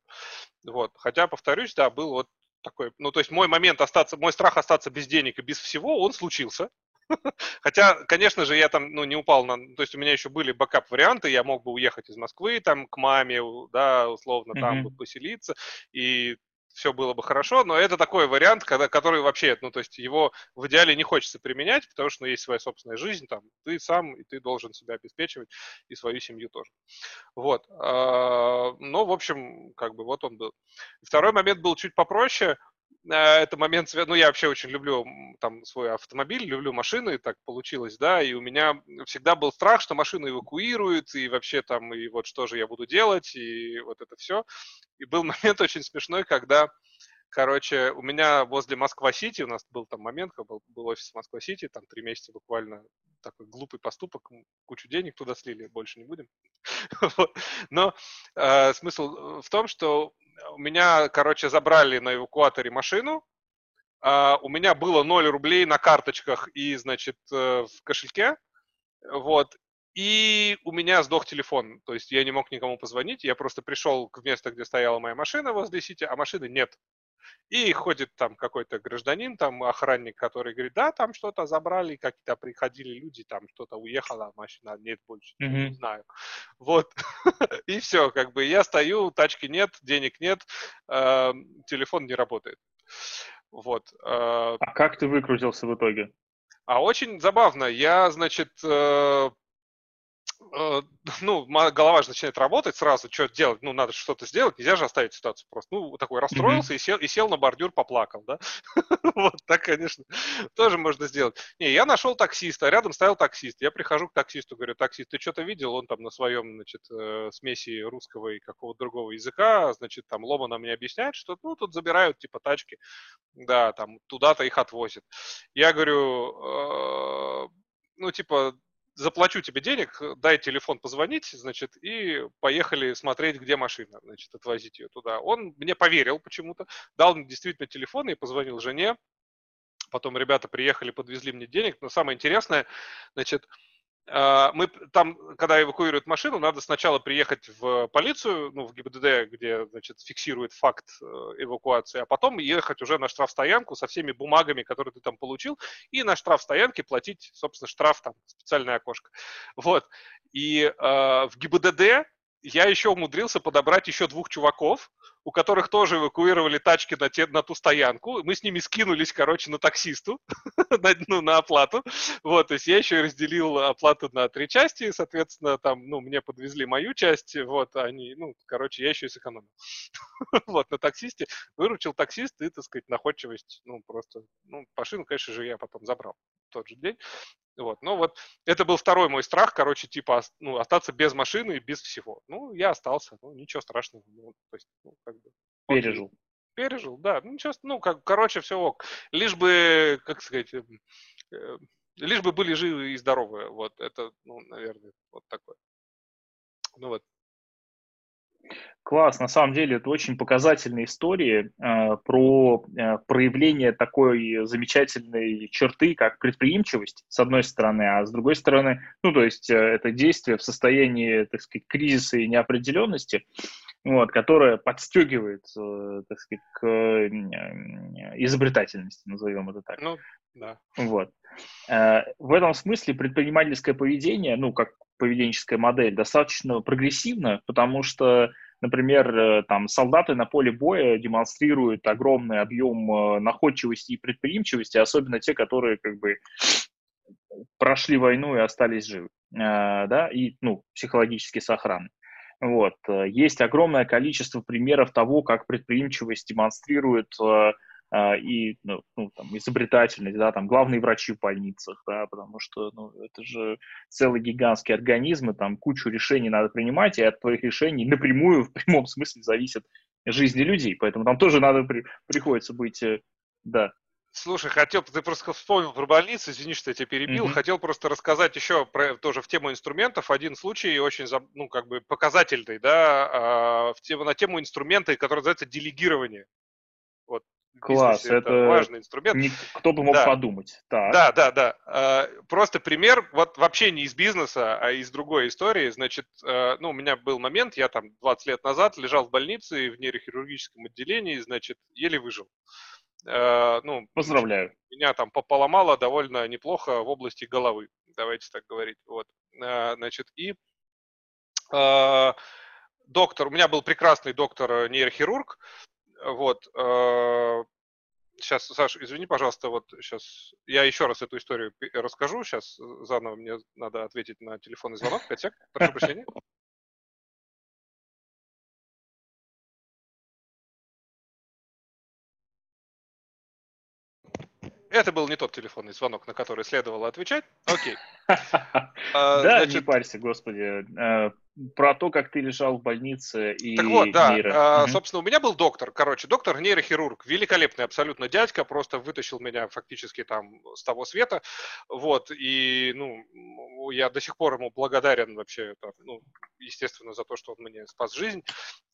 Speaker 2: Вот. Хотя, повторюсь, да, был вот такой, ну, то есть мой момент остаться, мой страх остаться без денег и без всего, он случился. (laughs) Хотя, конечно же, я там, ну, не упал на... То есть у меня еще были бэкап-варианты, я мог бы уехать из Москвы, там, к маме, да, условно, там mm-hmm. поселиться, и все было бы хорошо, но это такой вариант, когда, который вообще, ну, то есть его в идеале не хочется применять, потому что ну, есть своя собственная жизнь, там, ты сам, и ты должен себя обеспечивать, и свою семью тоже. Вот. А, но, в общем, как бы вот он был. Второй момент был чуть попроще, это момент, ну, я вообще очень люблю там свой автомобиль, люблю машины, так получилось, да, и у меня всегда был страх, что машину эвакуируют, и вообще там, и вот что же я буду делать, и вот это все. И был (laughs) момент очень смешной, когда, короче, у меня возле Москва-Сити, у нас был там момент, когда был, был офис Москва-Сити, там три месяца буквально такой глупый поступок, кучу денег туда слили, больше не будем. (laughs) Но э, смысл в том, что у меня, короче, забрали на эвакуаторе машину, Uh, у меня было 0 рублей на карточках и, значит, э, в кошельке, вот, и у меня сдох телефон, то есть я не мог никому позвонить, я просто пришел к месту, где стояла моя машина возле Сити, а машины нет. И ходит там какой-то гражданин, там охранник, который говорит, да, там что-то забрали, как-то приходили люди, там что-то уехало, а машина нет больше, mm-hmm. не знаю. Вот. (laughs) И все, как бы я стою, тачки нет, денег нет, э, телефон не работает. Вот.
Speaker 1: Э, а как ты выкрутился в итоге?
Speaker 2: А очень забавно. Я, значит, Э, (laughs) ну, голова же начинает работать сразу, что делать, ну, надо что-то сделать, нельзя же оставить ситуацию просто. Ну, такой расстроился mm-hmm. и, сел, и сел на бордюр, поплакал, да. (laughs) вот так, конечно, тоже можно сделать. Не, я нашел таксиста, рядом стоял таксист. Я прихожу к таксисту, говорю, таксист, ты что-то видел? Он там на своем, значит, э, смеси русского и какого-то другого языка, значит, там ломано мне объясняет, что, ну, тут забирают, типа, тачки, да, там, туда-то их отвозят. Я говорю, «Э, ну, типа, заплачу тебе денег, дай телефон позвонить, значит, и поехали смотреть, где машина, значит, отвозить ее туда. Он мне поверил почему-то, дал мне действительно телефон и позвонил жене. Потом ребята приехали, подвезли мне денег. Но самое интересное, значит, мы там, когда эвакуируют машину, надо сначала приехать в полицию, ну, в ГИБДД, где, значит, фиксирует факт э, эвакуации, а потом ехать уже на штрафстоянку со всеми бумагами, которые ты там получил, и на штрафстоянке платить, собственно, штраф, там, специальное окошко. Вот. И э, в ГИБДД я еще умудрился подобрать еще двух чуваков, у которых тоже эвакуировали тачки на, те, на ту стоянку. Мы с ними скинулись, короче, на таксисту, (laughs) на, ну, на оплату. Вот, то есть я еще разделил оплату на три части, соответственно, там, ну, мне подвезли мою часть, вот, они, ну, короче, я еще и сэкономил. (laughs) вот, на таксисте. Выручил таксист и, так сказать, находчивость, ну, просто, ну, машину, конечно же, я потом забрал тот же день. Вот, ну вот, это был второй мой страх, короче, типа, ну, остаться без машины и без всего. Ну, я остался, ну, ничего страшного. Ну, то есть, ну, как бы...
Speaker 1: Пережил.
Speaker 2: Пережил, да. Ну, ничего, ну, как, короче, все ок. Лишь бы, как сказать, э, э, лишь бы были живы и здоровы. Вот, это, ну, наверное, вот такое. Ну, вот,
Speaker 1: Класс, на самом деле это очень показательная история э, про э, проявление такой замечательной черты, как предприимчивость, с одной стороны, а с другой стороны, ну, то есть э, это действие в состоянии, так сказать, кризиса и неопределенности, вот, которое подстегивает, э, так сказать, к э, изобретательности, назовем это так.
Speaker 2: Ну, да.
Speaker 1: Вот. Э, в этом смысле предпринимательское поведение, ну, как поведенческая модель, достаточно прогрессивно, потому что Например, э, там солдаты на поле боя демонстрируют огромный объем э, находчивости и предприимчивости, особенно те, которые как бы прошли войну и остались живы, э, да, и, ну, психологически сохранны. Вот. Есть огромное количество примеров того, как предприимчивость демонстрирует и ну, ну, там, изобретательность, да, там главные врачи в больницах, да, потому что ну, это же целый гигантский организм, и там кучу решений надо принимать, и от твоих решений напрямую, в прямом смысле, зависит жизни людей, поэтому там тоже надо, при, приходится быть, э, да.
Speaker 2: Слушай, хотел, ты просто вспомнил про больницу, извини, что я тебя перебил, mm-hmm. хотел просто рассказать еще про, тоже в тему инструментов, один случай очень, ну, как бы показательный, да, а, в тему, на тему инструмента, который называется делегирование. Вот
Speaker 1: Класс, это, это важный инструмент. Не, кто бы мог да. подумать.
Speaker 2: Так. Да, да, да. А, просто пример, вот вообще не из бизнеса, а из другой истории. Значит, а, ну, у меня был момент, я там 20 лет назад лежал в больнице в нейрохирургическом отделении, значит, еле выжил.
Speaker 1: А, ну, Поздравляю.
Speaker 2: Меня там поломало довольно неплохо в области головы, давайте так говорить. Вот, значит, и доктор, у меня был прекрасный доктор-нейрохирург, вот. Сейчас, э, Саша, извини, пожалуйста, вот сейчас я еще раз эту историю расскажу. Сейчас заново мне надо ответить на телефонный звонок. Сек. Прошу прощения. Это был не тот телефонный звонок, на который следовало отвечать. Окей. (laughs)
Speaker 1: А, да, не парься, господи. Про то, как ты лежал в больнице и
Speaker 2: Так вот, да, нейро... а, собственно, у меня был доктор, короче, доктор-нейрохирург, великолепный абсолютно дядька, просто вытащил меня фактически там с того света, вот, и, ну, я до сих пор ему благодарен вообще, ну, естественно, за то, что он мне спас жизнь,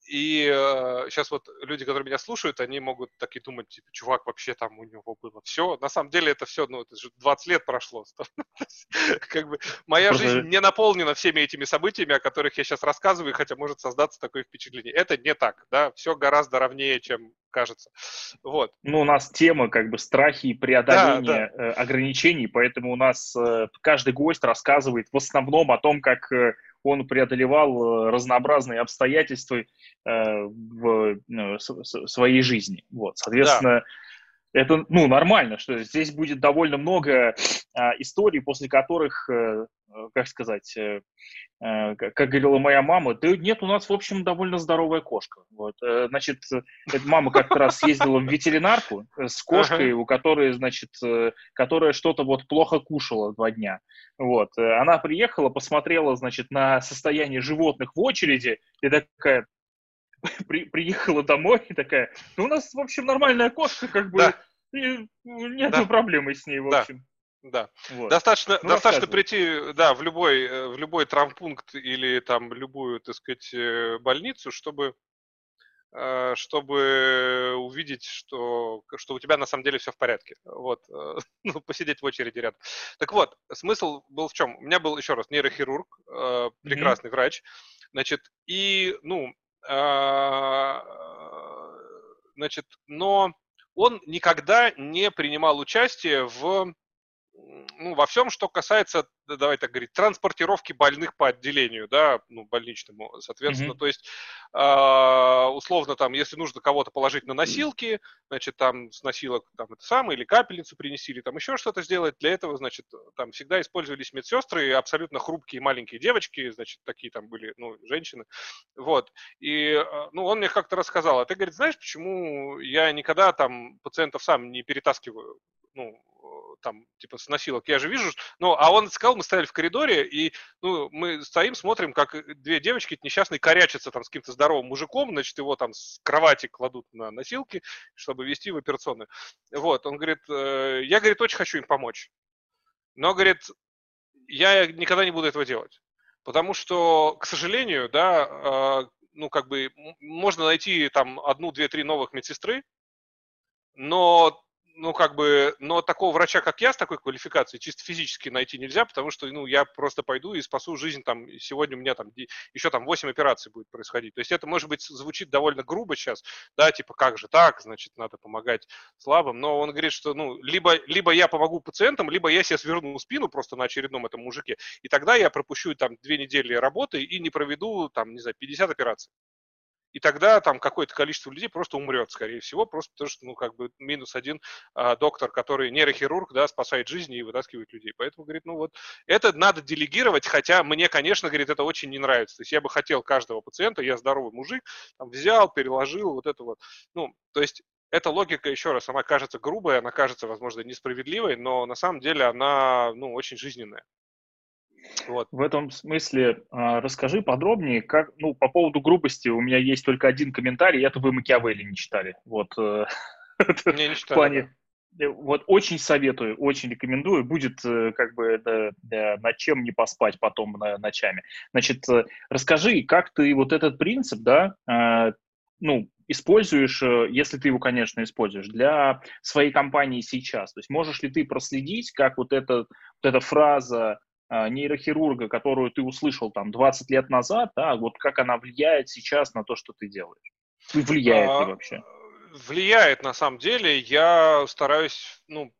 Speaker 2: и э, сейчас вот люди, которые меня слушают, они могут так и думать, типа, чувак, вообще там у него было все. На самом деле это все, ну, это же 20 лет прошло. (laughs) Как бы моя жизнь не наполнена всеми этими событиями, о которых я сейчас рассказываю, хотя может создаться такое впечатление. Это не так, да, все гораздо ровнее, чем кажется. Вот.
Speaker 1: Ну, у нас тема как бы страхи и преодоление да, да. Э, ограничеений, поэтому у нас э, каждый гость рассказывает в основном о том, как он преодолевал разнообразные обстоятельства в своей жизни. Вот, соответственно, это, ну, нормально, что здесь будет довольно много а, историй, после которых, э, как сказать, э, э, как, как говорила моя мама, да нет, у нас, в общем, довольно здоровая кошка. Вот, э, значит, эта мама как-то раз съездила в ветеринарку э, с кошкой, у которой, значит, э, которая что-то вот плохо кушала два дня. Вот, э, она приехала, посмотрела, значит, на состояние животных в очереди и такая, (laughs) при, приехала домой и такая, ну, у нас, в общем, нормальная кошка, как бы, да. и нет да. проблемы с ней, в общем.
Speaker 2: Да. Вот. Достаточно, ну, достаточно прийти, да, в любой, э, в любой травмпункт или там любую, так сказать, э, больницу, чтобы э, чтобы увидеть, что, что у тебя на самом деле все в порядке. Вот. (laughs) Ну, посидеть в очереди рядом. Так вот, смысл был в чем? У меня был, еще раз, нейрохирург, прекрасный mm-hmm. врач. Значит, и, ну, значит, но он никогда не принимал участие в ну, во всем, что касается, давай так говорить, транспортировки больных по отделению, да, ну, больничному, соответственно, mm-hmm. то есть, э, условно, там, если нужно кого-то положить на носилки, значит, там, с носилок, там, это самое, или капельницу принесли, или там еще что-то сделать, для этого, значит, там всегда использовались медсестры, абсолютно хрупкие маленькие девочки, значит, такие там были, ну, женщины, вот, и, а, ну, он мне как-то рассказал, а ты, говорит, знаешь, почему я никогда там пациентов сам не перетаскиваю, ну, там, типа, с носилок, я же вижу, ну, а он сказал, мы стояли в коридоре, и, ну, мы стоим, смотрим, как две девочки несчастные корячатся там с каким-то здоровым мужиком, значит, его там с кровати кладут на носилки, чтобы вести в операционную. Вот, он говорит, э, я, говорит, очень хочу им помочь, но, говорит, я никогда не буду этого делать, потому что, к сожалению, да, э, ну, как бы, можно найти там одну, две, три новых медсестры, но ну, как бы, но такого врача, как я, с такой квалификацией, чисто физически найти нельзя, потому что, ну, я просто пойду и спасу жизнь, там, сегодня у меня там еще там 8 операций будет происходить. То есть это, может быть, звучит довольно грубо сейчас, да, типа, как же так, значит, надо помогать слабым, но он говорит, что, ну, либо, либо я помогу пациентам, либо я себе сверну спину просто на очередном этом мужике, и тогда я пропущу там две недели работы и не проведу, там, не знаю, 50 операций и тогда там какое-то количество людей просто умрет, скорее всего, просто потому что, ну, как бы минус один а, доктор, который нейрохирург, да, спасает жизни и вытаскивает людей. Поэтому, говорит, ну вот, это надо делегировать, хотя мне, конечно, говорит, это очень не нравится. То есть я бы хотел каждого пациента, я здоровый мужик, там, взял, переложил, вот это вот. Ну, то есть эта логика, еще раз, она кажется грубой, она кажется, возможно, несправедливой, но на самом деле она, ну, очень жизненная.
Speaker 1: Вот. В этом смысле а, расскажи подробнее, как, ну, по поводу грубости у меня есть только один комментарий, это вы Макиавелли не читали. Вот. Э, (laughs) не, не читали. В плане, э, вот очень советую, очень рекомендую. Будет э, как бы да, да, над чем не поспать потом на, ночами. Значит, расскажи, как ты вот этот принцип, да, э, ну, используешь, если ты его, конечно, используешь, для своей компании сейчас. То есть можешь ли ты проследить, как вот, это, вот эта фраза нейрохирурга, которую ты услышал там 20 лет назад, да, вот как она влияет сейчас на то, что ты делаешь? Влияет а, ли вообще?
Speaker 2: Влияет, на самом деле. Я стараюсь, ну,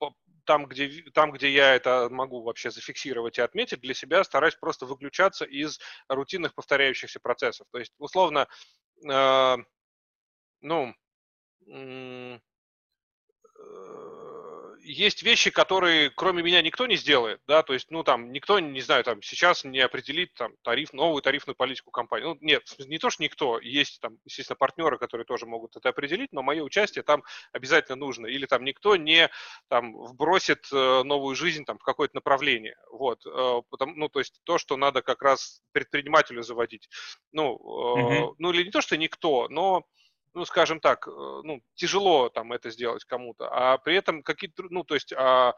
Speaker 2: там где, там, где я это могу вообще зафиксировать и отметить для себя, стараюсь просто выключаться из рутинных повторяющихся процессов. То есть, условно, э, ну, э, есть вещи, которые кроме меня никто не сделает, да, то есть, ну, там, никто, не знаю, там, сейчас не определит, там, тариф, новую тарифную политику компании. Ну, нет, не то, что никто, есть, там, естественно, партнеры, которые тоже могут это определить, но мое участие там обязательно нужно. Или, там, никто не, там, вбросит э, новую жизнь, там, в какое-то направление, вот, э, потому, ну, то есть, то, что надо как раз предпринимателю заводить. Ну, mm-hmm. ну, или не то, что никто, но ну, скажем так, э, ну, тяжело там это сделать кому-то, а при этом какие-то, ну, то есть, а,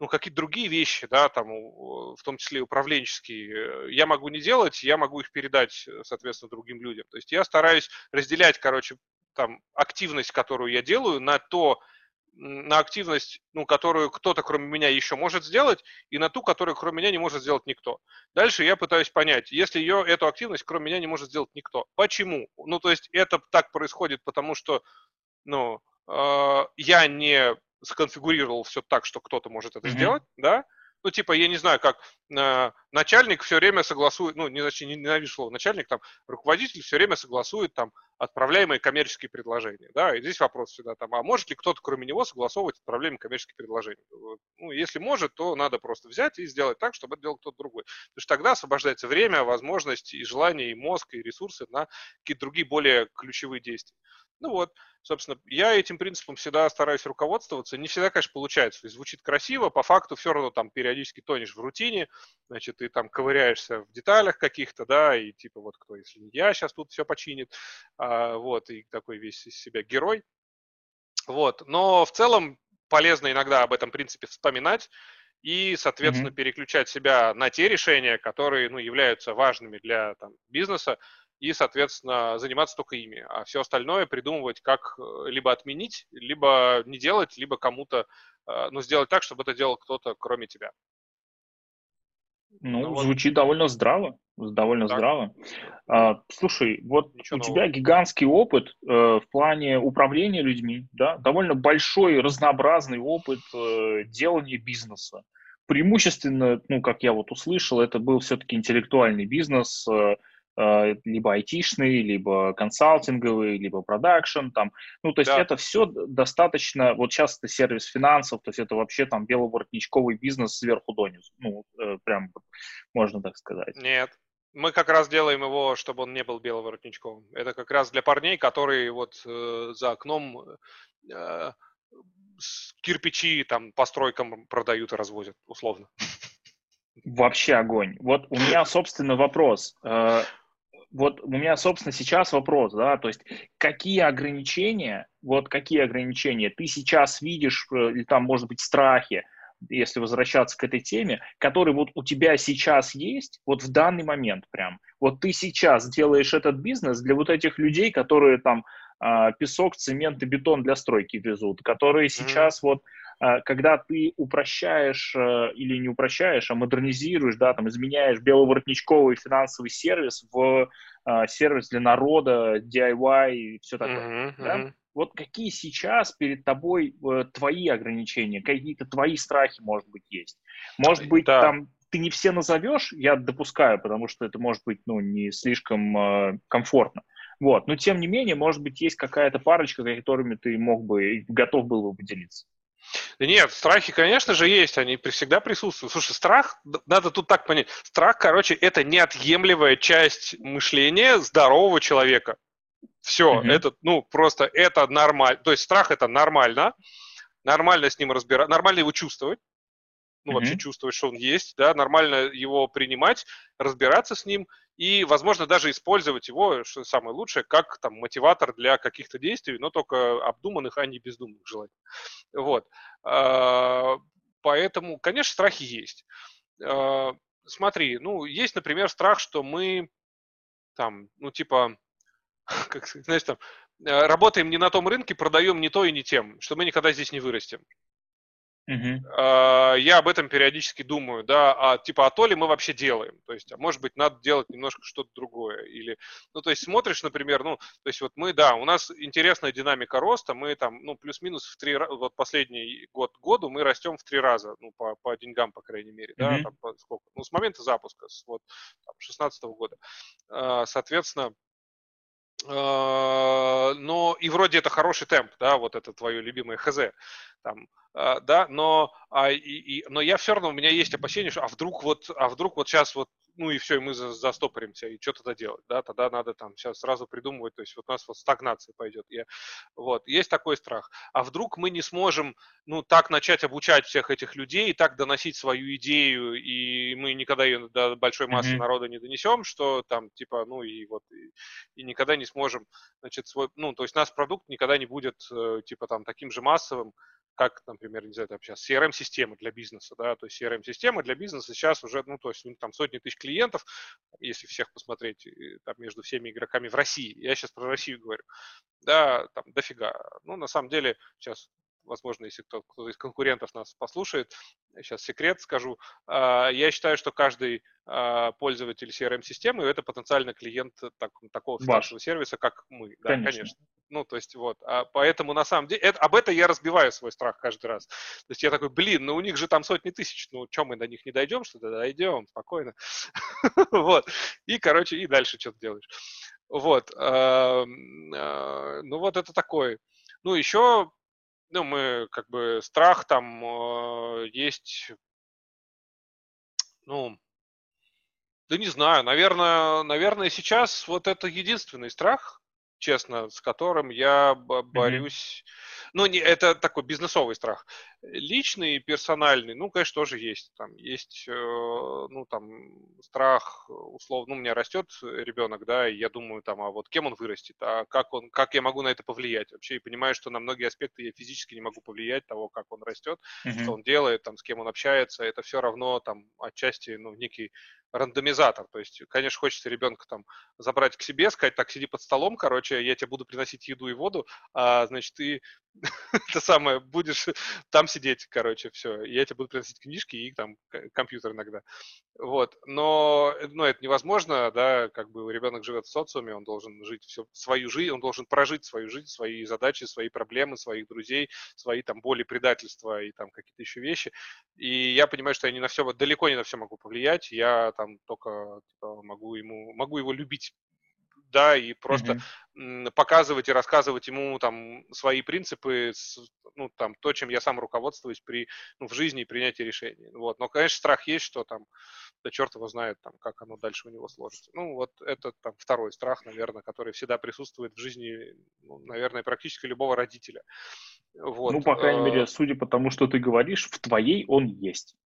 Speaker 2: ну, какие-то другие вещи, да, там, в том числе управленческие, я могу не делать, я могу их передать, э, соответственно, другим людям. То есть я стараюсь разделять, короче, там, активность, которую я делаю, на то, на активность, ну, которую кто-то кроме меня еще может сделать, и на ту, которую кроме меня не может сделать никто. Дальше я пытаюсь понять, если ее, эту активность кроме меня не может сделать никто. Почему? Ну, то есть это так происходит, потому что, ну, э, я не сконфигурировал все так, что кто-то может это mm-hmm. сделать, да, ну, типа, я не знаю, как э, начальник все время согласует, ну, не, значит, не ненавижу слово начальник, там, руководитель все время согласует там отправляемые коммерческие предложения, да, и здесь вопрос всегда там, а может ли кто-то кроме него согласовывать отправляемые коммерческие предложения? Ну, если может, то надо просто взять и сделать так, чтобы это делал кто-то другой. Потому что тогда освобождается время, возможность и желание, и мозг, и ресурсы на какие-то другие более ключевые действия. Ну вот, собственно, я этим принципом всегда стараюсь руководствоваться. Не всегда, конечно, получается. Есть звучит красиво, по факту все равно там периодически тонешь в рутине, значит, ты там ковыряешься в деталях каких-то, да, и типа вот кто, если не я, сейчас тут все починит, а, вот, и такой весь из себя герой. Вот, но в целом полезно иногда об этом принципе вспоминать и, соответственно, mm-hmm. переключать себя на те решения, которые ну, являются важными для там, бизнеса, и, соответственно, заниматься только ими. А все остальное придумывать, как э, либо отменить, либо не делать, либо кому-то, э, ну, сделать так, чтобы это делал кто-то, кроме тебя.
Speaker 1: Ну, ну вот. звучит довольно здраво, довольно так. здраво. А, слушай, вот Ничего у нового. тебя гигантский опыт э, в плане управления людьми, да, довольно большой, разнообразный опыт э, делания бизнеса. Преимущественно, ну, как я вот услышал, это был все-таки интеллектуальный бизнес, э, Э, либо айтишный, либо консалтинговый, либо продакшн, там, ну, то есть да. это все достаточно, вот сейчас это сервис финансов, то есть это вообще там беловоротничковый бизнес сверху донизу, ну, э, прям можно так сказать.
Speaker 2: Нет, мы как раз делаем его, чтобы он не был беловоротничковым. Это как раз для парней, которые вот э, за окном э, кирпичи там постройкам продают и развозят, условно.
Speaker 1: Вообще огонь. Вот у меня, собственно, вопрос. Э, вот у меня, собственно, сейчас вопрос, да, то есть какие ограничения, вот какие ограничения ты сейчас видишь, э, или там, может быть, страхи, если возвращаться к этой теме, которые вот у тебя сейчас есть, вот в данный момент прям. Вот ты сейчас делаешь этот бизнес для вот этих людей, которые там а, песок, цемент и бетон для стройки везут, которые сейчас mm-hmm. вот а, когда ты упрощаешь э, или не упрощаешь, а модернизируешь, да, там, изменяешь беловоротничковый финансовый сервис в а, сервис для народа, DIY и все такое, mm-hmm, да? Вот какие сейчас перед тобой э, твои ограничения, какие-то твои страхи, может быть, есть? Может быть, да. там ты не все назовешь, я допускаю, потому что это может быть, ну, не слишком э, комфортно. Вот, но тем не менее, может быть, есть какая-то парочка, которыми ты мог бы, готов был бы поделиться.
Speaker 2: Да нет, страхи, конечно же, есть, они всегда присутствуют. Слушай, страх, надо тут так понять, страх, короче, это неотъемлемая часть мышления здорового человека. Все, mm-hmm. это, ну, просто это нормально. То есть страх это нормально, нормально с ним разбирать, нормально его чувствовать, ну, mm-hmm. вообще чувствовать, что он есть, да, нормально его принимать, разбираться с ним и, возможно, даже использовать его, что самое лучшее, как там мотиватор для каких-то действий, но только обдуманных, а не бездумных желаний. Вот. А, поэтому, конечно, страхи есть. А, смотри, ну, есть, например, страх, что мы там, ну, типа, (laughs) как знаешь, там, э, работаем не на том рынке, продаем не то и не тем, что мы никогда здесь не вырастем. Uh-huh. Я об этом периодически думаю, да, а типа, а то ли мы вообще делаем, то есть, а может быть, надо делать немножко что-то другое, или, ну, то есть, смотришь, например, ну, то есть, вот мы, да, у нас интересная динамика роста, мы там, ну, плюс-минус в три, вот последний год году мы растем в три раза, ну, по, по деньгам, по крайней мере, да, uh-huh. там, по, сколько, ну, с момента запуска, с вот, там, 16 года, а, соответственно, но и вроде это хороший темп, да, вот это твое любимое ХЗ, там, а, да, но, а, и, и, но я все равно, у меня есть опасения, что а вдруг вот, а вдруг вот сейчас вот, ну и все, и мы застопоримся, и что тогда делать, да, тогда надо там сейчас сразу придумывать, то есть вот у нас вот стагнация пойдет, я, вот, есть такой страх. А вдруг мы не сможем, ну, так начать обучать всех этих людей, так доносить свою идею, и мы никогда ее до большой массы mm-hmm. народа не донесем, что там, типа, ну и вот, и, и никогда не сможем, значит, свой, ну, то есть наш продукт никогда не будет, э, типа, там, таким же массовым, как, например, не знаю, там сейчас CRM-системы для бизнеса, да, то есть CRM-системы для бизнеса сейчас уже, ну, то есть у них там сотни тысяч клиентов, если всех посмотреть, там, между всеми игроками в России, я сейчас про Россию говорю, да, там дофига. Ну, на самом деле, сейчас возможно, если кто, кто из конкурентов нас послушает, сейчас секрет скажу, а, я считаю, что каждый а, пользователь CRM-системы – это потенциально клиент так, такого старшего сервиса, как мы. Да, конечно. конечно. Ну, то есть вот, а поэтому на самом деле, это, об этом я разбиваю свой страх каждый раз. То есть я такой, блин, ну у них же там сотни тысяч, ну что мы до них не дойдем, что-то дойдем, спокойно. (laughs) Вот. И, короче, и дальше что-то делаешь. Вот. Э, э, ну, вот это такой. Ну, еще, ну, мы, как бы, страх там э, есть, ну, да не знаю, наверное, наверное, сейчас вот это единственный страх, честно, с которым я борюсь. Mm-hmm ну, не, это такой бизнесовый страх. Личный, персональный, ну, конечно, тоже есть. Там есть, э, ну, там, страх, условно, ну, у меня растет ребенок, да, и я думаю, там, а вот кем он вырастет, а как он, как я могу на это повлиять вообще, и понимаю, что на многие аспекты я физически не могу повлиять того, как он растет, mm-hmm. что он делает, там, с кем он общается, это все равно, там, отчасти, ну, некий рандомизатор. То есть, конечно, хочется ребенка там забрать к себе, сказать, так, сиди под столом, короче, я тебе буду приносить еду и воду, а, значит, ты (laughs) это самое, будешь там сидеть, короче, все. Я тебе буду приносить книжки и там компьютер иногда. Вот. Но, ну, это невозможно, да, как бы ребенок живет в социуме, он должен жить всю свою жизнь, он должен прожить свою жизнь, свои задачи, свои проблемы, своих друзей, свои там боли, предательства и там какие-то еще вещи. И я понимаю, что я не на все, далеко не на все могу повлиять, я там только типа, могу ему, могу его любить да, и просто mm-hmm. показывать и рассказывать ему там свои принципы, ну, там, то, чем я сам руководствуюсь при, ну, в жизни и принятии решений. Вот. Но, конечно, страх есть, что там, да черт его знает, там, как оно дальше у него сложится. Ну, вот это там второй страх, наверное, который всегда присутствует в жизни, ну, наверное, практически любого родителя.
Speaker 1: Вот. Ну, по крайней мере, а судя по тому, что ты говоришь, в твоей он есть.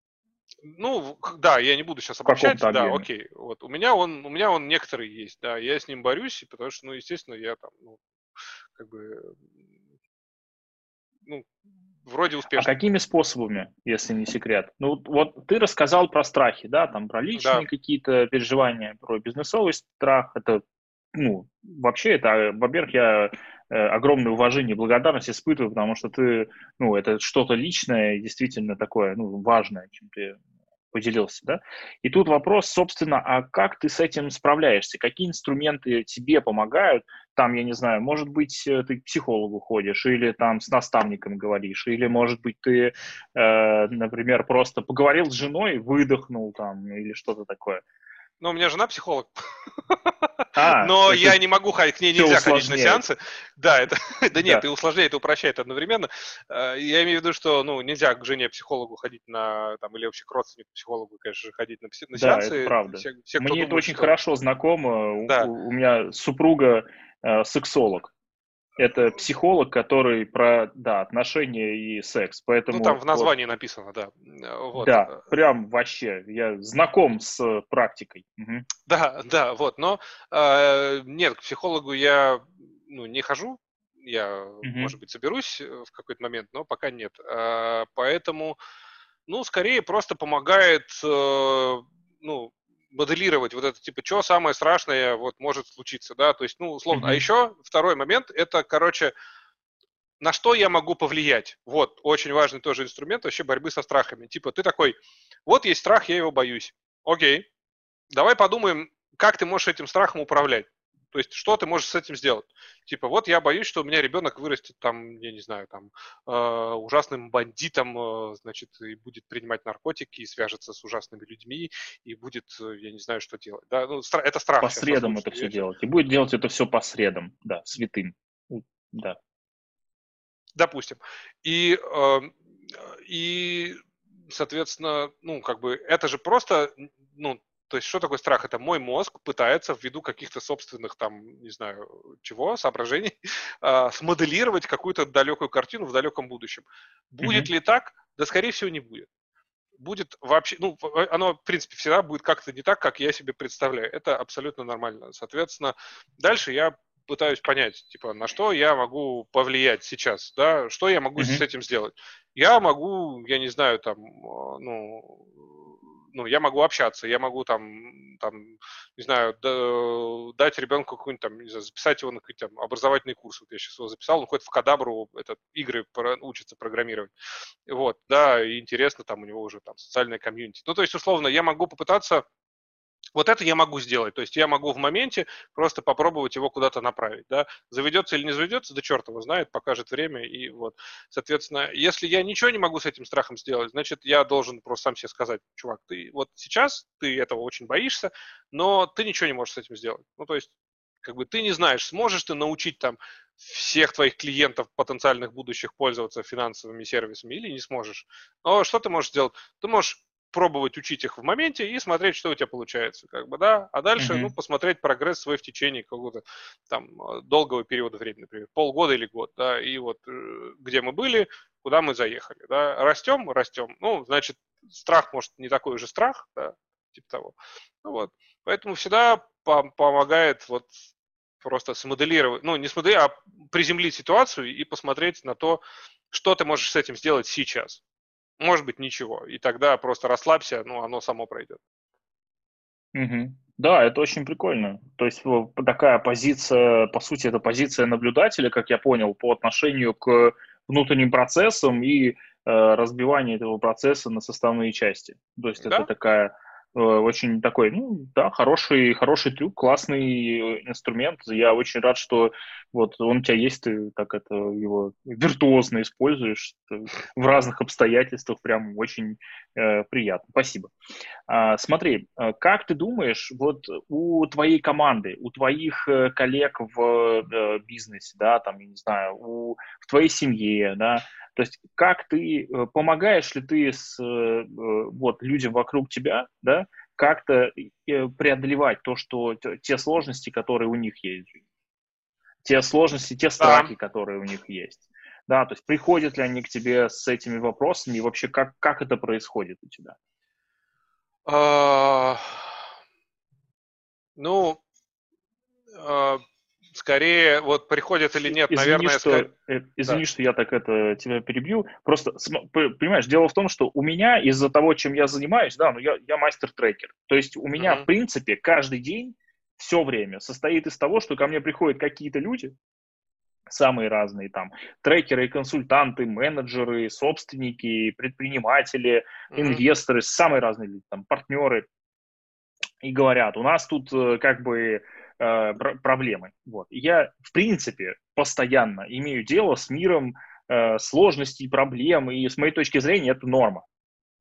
Speaker 2: Ну, да, я не буду сейчас обобщать, да, объеме. окей. Вот у меня он, у меня он некоторый есть, да, я с ним борюсь, потому что, ну, естественно, я там, ну, как бы,
Speaker 1: ну, вроде успешно. А какими способами, если не секрет? Ну, вот ты рассказал про страхи, да, там про личные да. какие-то переживания, про бизнесовый страх, это, ну, вообще это, во-первых, я э, огромное уважение и благодарность испытываю, потому что ты, ну, это что-то личное, действительно такое, ну, важное, чем ты поделился, да? И тут вопрос, собственно, а как ты с этим справляешься? Какие инструменты тебе помогают? Там, я не знаю, может быть, э, ты к психологу ходишь, или там с наставником говоришь, или, может быть, ты, э, например, просто поговорил с женой, выдохнул там, или что-то такое.
Speaker 2: Ну, у меня жена психолог. (laughs) А, Но я не могу ходить, к ней нельзя ходить на сеансы. Да, это, (laughs) да нет, да. и усложняет, и упрощает одновременно. Э, я имею в виду, что ну, нельзя к жене психологу ходить на, там, или вообще к родственнику психологу, конечно же, ходить на, на
Speaker 1: сеансы. Да, это правда. Все, все, Мне думает, это очень что... хорошо знакомо. Да. У, у меня супруга э, сексолог это психолог, который про да, отношения и секс. Поэтому,
Speaker 2: ну, там в названии вот, написано, да.
Speaker 1: Вот. Да, прям вообще, я знаком с практикой. Угу.
Speaker 2: Да, да, вот, но э, нет, к психологу я ну, не хожу, я, угу. может быть, соберусь в какой-то момент, но пока нет. Э, поэтому, ну, скорее просто помогает, э, ну, моделировать вот это, типа, что самое страшное вот может случиться, да, то есть, ну, условно. Mm-hmm. А еще второй момент, это, короче, на что я могу повлиять? Вот, очень важный тоже инструмент вообще борьбы со страхами. Типа, ты такой, вот есть страх, я его боюсь. Окей, давай подумаем, как ты можешь этим страхом управлять. То есть, что ты можешь с этим сделать? Типа, вот я боюсь, что у меня ребенок вырастет там, я не знаю, там, э, ужасным бандитом, э, значит, и будет принимать наркотики, и свяжется с ужасными людьми, и будет, э, я не знаю, что делать. Да? Ну, стра- это страх.
Speaker 1: По средам это все делать. И будет делать это все по средам, да, святым. Да.
Speaker 2: Допустим. И, э, и соответственно, ну, как бы, это же просто, ну, то есть что такое страх? Это мой мозг пытается ввиду каких-то собственных там, не знаю, чего, соображений, э, (laughs) смоделировать какую-то далекую картину в далеком будущем. Будет mm-hmm. ли так? Да, скорее всего, не будет. Будет вообще, ну, оно, в принципе, всегда будет как-то не так, как я себе представляю. Это абсолютно нормально. Соответственно, дальше я пытаюсь понять, типа, на что я могу повлиять сейчас, да, что я могу mm-hmm. с этим сделать. Я могу, я не знаю, там, а, ну, ну, я могу общаться, я могу там, там не знаю, дать ребенку какой-нибудь там, не знаю, записать его на какой-то там образовательный курс. Вот я сейчас его записал, он ходит в кадабру, этот, игры про, учится программировать. Вот, да, и интересно, там у него уже там социальная комьюнити. Ну, то есть, условно, я могу попытаться вот это я могу сделать. То есть я могу в моменте просто попробовать его куда-то направить. Да? Заведется или не заведется, да черт его знает, покажет время. И вот, соответственно, если я ничего не могу с этим страхом сделать, значит, я должен просто сам себе сказать, чувак, ты вот сейчас, ты этого очень боишься, но ты ничего не можешь с этим сделать. Ну, то есть как бы ты не знаешь, сможешь ты научить там всех твоих клиентов, потенциальных будущих, пользоваться финансовыми сервисами или не сможешь. Но что ты можешь сделать? Ты можешь пробовать учить их в моменте и смотреть, что у тебя получается, как бы, да, а дальше, mm-hmm. ну, посмотреть прогресс свой в течение какого-то там долгого периода времени, например, полгода или год, да, и вот э, где мы были, куда мы заехали, да, растем, растем, ну, значит, страх, может, не такой уже страх, да, типа того, ну, вот, поэтому всегда помогает вот просто смоделировать, ну, не смоделировать, а приземлить ситуацию и посмотреть на то, что ты можешь с этим сделать сейчас. Может быть, ничего. И тогда просто расслабься, ну, оно само пройдет.
Speaker 1: Угу. Да, это очень прикольно. То есть такая позиция, по сути, это позиция наблюдателя, как я понял, по отношению к внутренним процессам и э, разбиванию этого процесса на составные части. То есть да? это такая очень такой, ну, да, хороший, хороший трюк, классный инструмент. Я очень рад, что вот он у тебя есть, ты так это его виртуозно используешь в разных обстоятельствах, прям очень э, приятно. Спасибо. А, смотри, э, как ты думаешь, вот у твоей команды, у твоих э, коллег в э, бизнесе, да, там, я не знаю, у, в твоей семье, да, то есть как ты, э, помогаешь ли ты с э, э, вот, людям вокруг тебя, да, как-то преодолевать то, что те сложности, которые у них есть, те сложности, те страхи, да. которые у них есть. Да, то есть приходят ли они к тебе с этими вопросами и вообще как, как это происходит у тебя?
Speaker 2: А, ну, а, скорее вот приходят или нет, извини, наверное...
Speaker 1: Что, скорее... Э, извини, да. что я так это тебя перебью. Просто, понимаешь, дело в том, что у меня из-за того, чем я занимаюсь, да, ну я, я мастер-трекер. То есть у меня, uh-huh. в принципе, каждый день, все время состоит из того, что ко мне приходят какие-то люди, самые разные там трекеры, консультанты, менеджеры, собственники, предприниматели, uh-huh. инвесторы, самые разные люди, там партнеры, и говорят, у нас тут э, как бы э, проблемы. Вот. Я, в принципе, постоянно имею дело с миром э, сложностей, проблем, и с моей точки зрения это норма.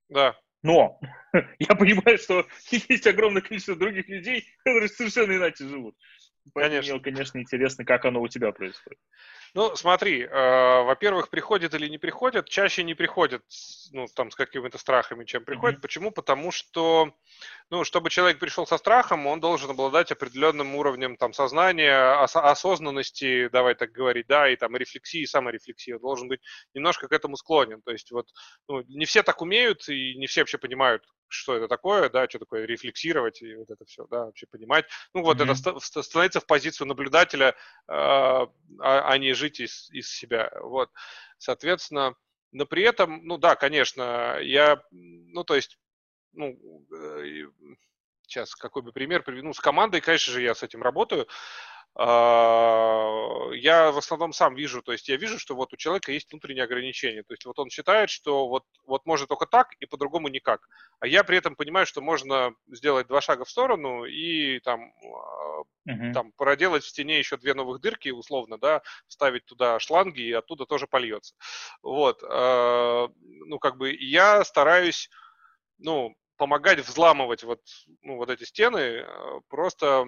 Speaker 2: Да.
Speaker 1: Но (laughs) я понимаю, что (laughs) есть огромное количество других людей, которые совершенно иначе живут. Поэтому конечно. мне, конечно, интересно, как оно у тебя происходит.
Speaker 2: Ну, смотри, э, во-первых, приходят или не приходят, чаще не приходят, ну, там, с какими-то страхами, чем приходят. Mm-hmm. Почему? Потому что, ну, чтобы человек пришел со страхом, он должен обладать определенным уровнем, там, сознания, ос- осознанности, давай так говорить, да, и там рефлексии, саморефлексии. Он должен быть немножко к этому склонен. То есть вот, ну, не все так умеют, и не все вообще понимают, что это такое, да, что такое рефлексировать и вот это все, да, вообще понимать. Ну, вот mm-hmm. это становиться в позицию наблюдателя, э, а, а не жить из, из себя. Вот, соответственно, но при этом, ну да, конечно, я, ну, то есть, ну, сейчас какой бы пример приведу, ну, с командой, конечно же, я с этим работаю, я в основном сам вижу, то есть я вижу, что вот у человека есть внутренние ограничения, то есть вот он считает, что вот, вот можно только так и по-другому никак, а я при этом понимаю, что можно сделать два шага в сторону и там, uh-huh. там проделать в стене еще две новых дырки, условно, да, ставить туда шланги и оттуда тоже польется. Вот, а, ну как бы я стараюсь, ну, помогать взламывать вот, ну, вот эти стены, просто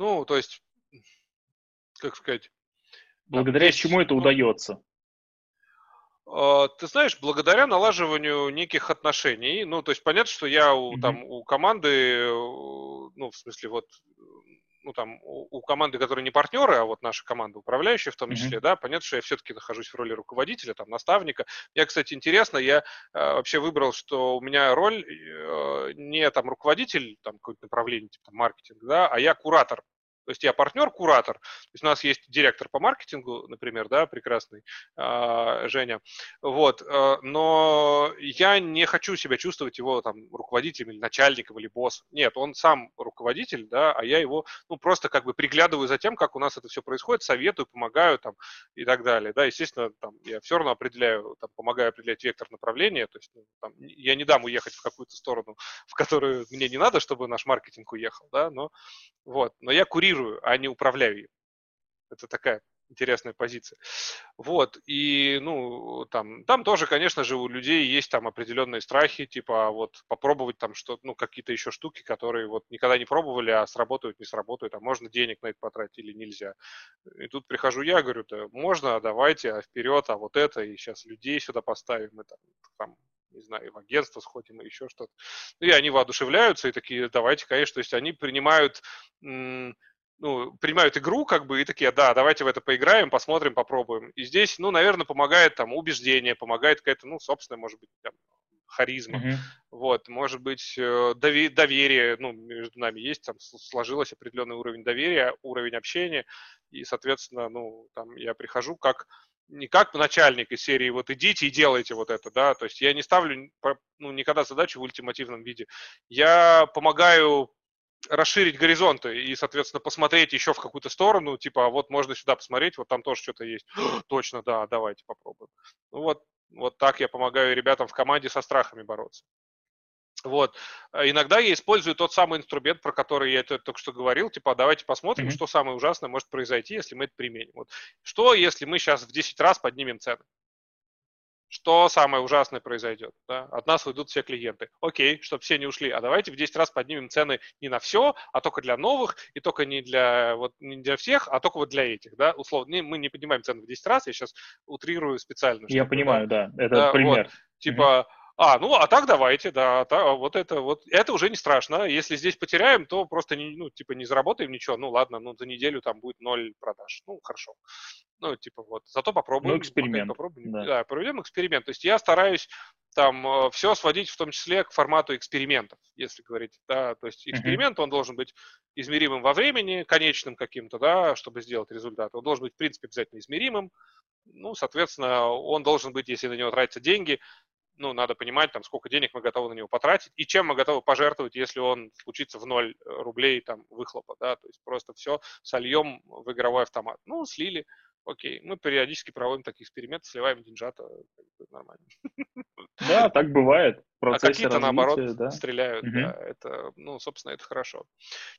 Speaker 2: ну, то есть, как сказать...
Speaker 1: Благодаря есть, чему это ну, удается?
Speaker 2: А, ты знаешь, благодаря налаживанию неких отношений, ну, то есть понятно, что я у, mm-hmm. там, у команды, ну, в смысле, вот, ну, там, у, у команды, которые не партнеры, а вот наша команда управляющая в том числе, mm-hmm. да, понятно, что я все-таки нахожусь в роли руководителя, там, наставника. Мне, кстати, интересно, я э, вообще выбрал, что у меня роль э, не там руководитель, там, какое-то направление, типа там, маркетинг, да, а я куратор то есть я партнер-куратор. То есть у нас есть директор по маркетингу, например, да, прекрасный э, Женя. Вот. Э, но я не хочу себя чувствовать его там руководителем или начальником или боссом. Нет, он сам руководитель, да, а я его, ну, просто как бы приглядываю за тем, как у нас это все происходит, советую, помогаю там и так далее. Да, естественно, там я все равно определяю, там, помогаю определять вектор направления. То есть ну, там, я не дам уехать в какую-то сторону, в которую мне не надо, чтобы наш маркетинг уехал, да, но вот. Но я курирую курирую, а не управляю им. Это такая интересная позиция. Вот, и, ну, там, там тоже, конечно же, у людей есть там определенные страхи, типа, вот, попробовать там что ну, какие-то еще штуки, которые вот никогда не пробовали, а сработают, не сработают, а можно денег на это потратить или нельзя. И тут прихожу я, говорю, да, можно, а давайте, а вперед, а вот это, и сейчас людей сюда поставим, и там, там не знаю, в агентство сходим и еще что-то. И они воодушевляются и такие, давайте, конечно, то есть они принимают ну, принимают игру, как бы, и такие, да, давайте в это поиграем, посмотрим, попробуем. И здесь, ну, наверное, помогает там убеждение, помогает какая-то, ну, собственно, может быть, там, харизма. Mm-hmm. Вот, может быть, э, доверие, ну, между нами есть, там сложилось определенный уровень доверия, уровень общения, и, соответственно, ну, там я прихожу как не как начальник из серии вот идите и делайте вот это, да, то есть я не ставлю ну, никогда задачу в ультимативном виде. Я помогаю расширить горизонты и, соответственно, посмотреть еще в какую-то сторону, типа, а вот можно сюда посмотреть, вот там тоже что-то есть. (gasps) Точно, да, давайте попробуем. Ну вот, вот так я помогаю ребятам в команде со страхами бороться. Вот. А иногда я использую тот самый инструмент, про который я только что говорил, типа, давайте посмотрим, mm-hmm. что самое ужасное может произойти, если мы это применим. Вот. Что, если мы сейчас в 10 раз поднимем цены? Что самое ужасное произойдет? Да? От нас уйдут все клиенты. Окей, чтобы все не ушли. А давайте в 10 раз поднимем цены не на все, а только для новых, и только не для, вот, не для всех, а только вот для этих. Да? Условно, не, мы не поднимаем цены в 10 раз, я сейчас утрирую специально.
Speaker 1: Я понимаю, да, это да, пример. Вот,
Speaker 2: типа, угу. А, ну, а так давайте, да, та, вот это вот, это уже не страшно. Если здесь потеряем, то просто, не, ну, типа, не заработаем ничего. Ну, ладно, ну, за неделю там будет ноль продаж. Ну, хорошо. Ну, типа, вот, зато попробуем.
Speaker 1: Ну, эксперимент.
Speaker 2: Попробуем. Да. да, проведем эксперимент. То есть я стараюсь там э, все сводить в том числе к формату экспериментов, если говорить, да, то есть эксперимент, он должен быть измеримым во времени, конечным каким-то, да, чтобы сделать результат. Он должен быть, в принципе, обязательно измеримым, ну, соответственно, он должен быть, если на него тратятся деньги, ну, надо понимать, там, сколько денег мы готовы на него потратить и чем мы готовы пожертвовать, если он случится в ноль э, рублей там выхлопа, да, то есть просто все сольем в игровой автомат. Ну, слили, окей. Мы периодически проводим такие эксперименты, сливаем деньжата, нормально.
Speaker 1: Да, так бывает
Speaker 2: а какие-то, наоборот, да? стреляют. Угу. Да, это, ну, собственно, это хорошо.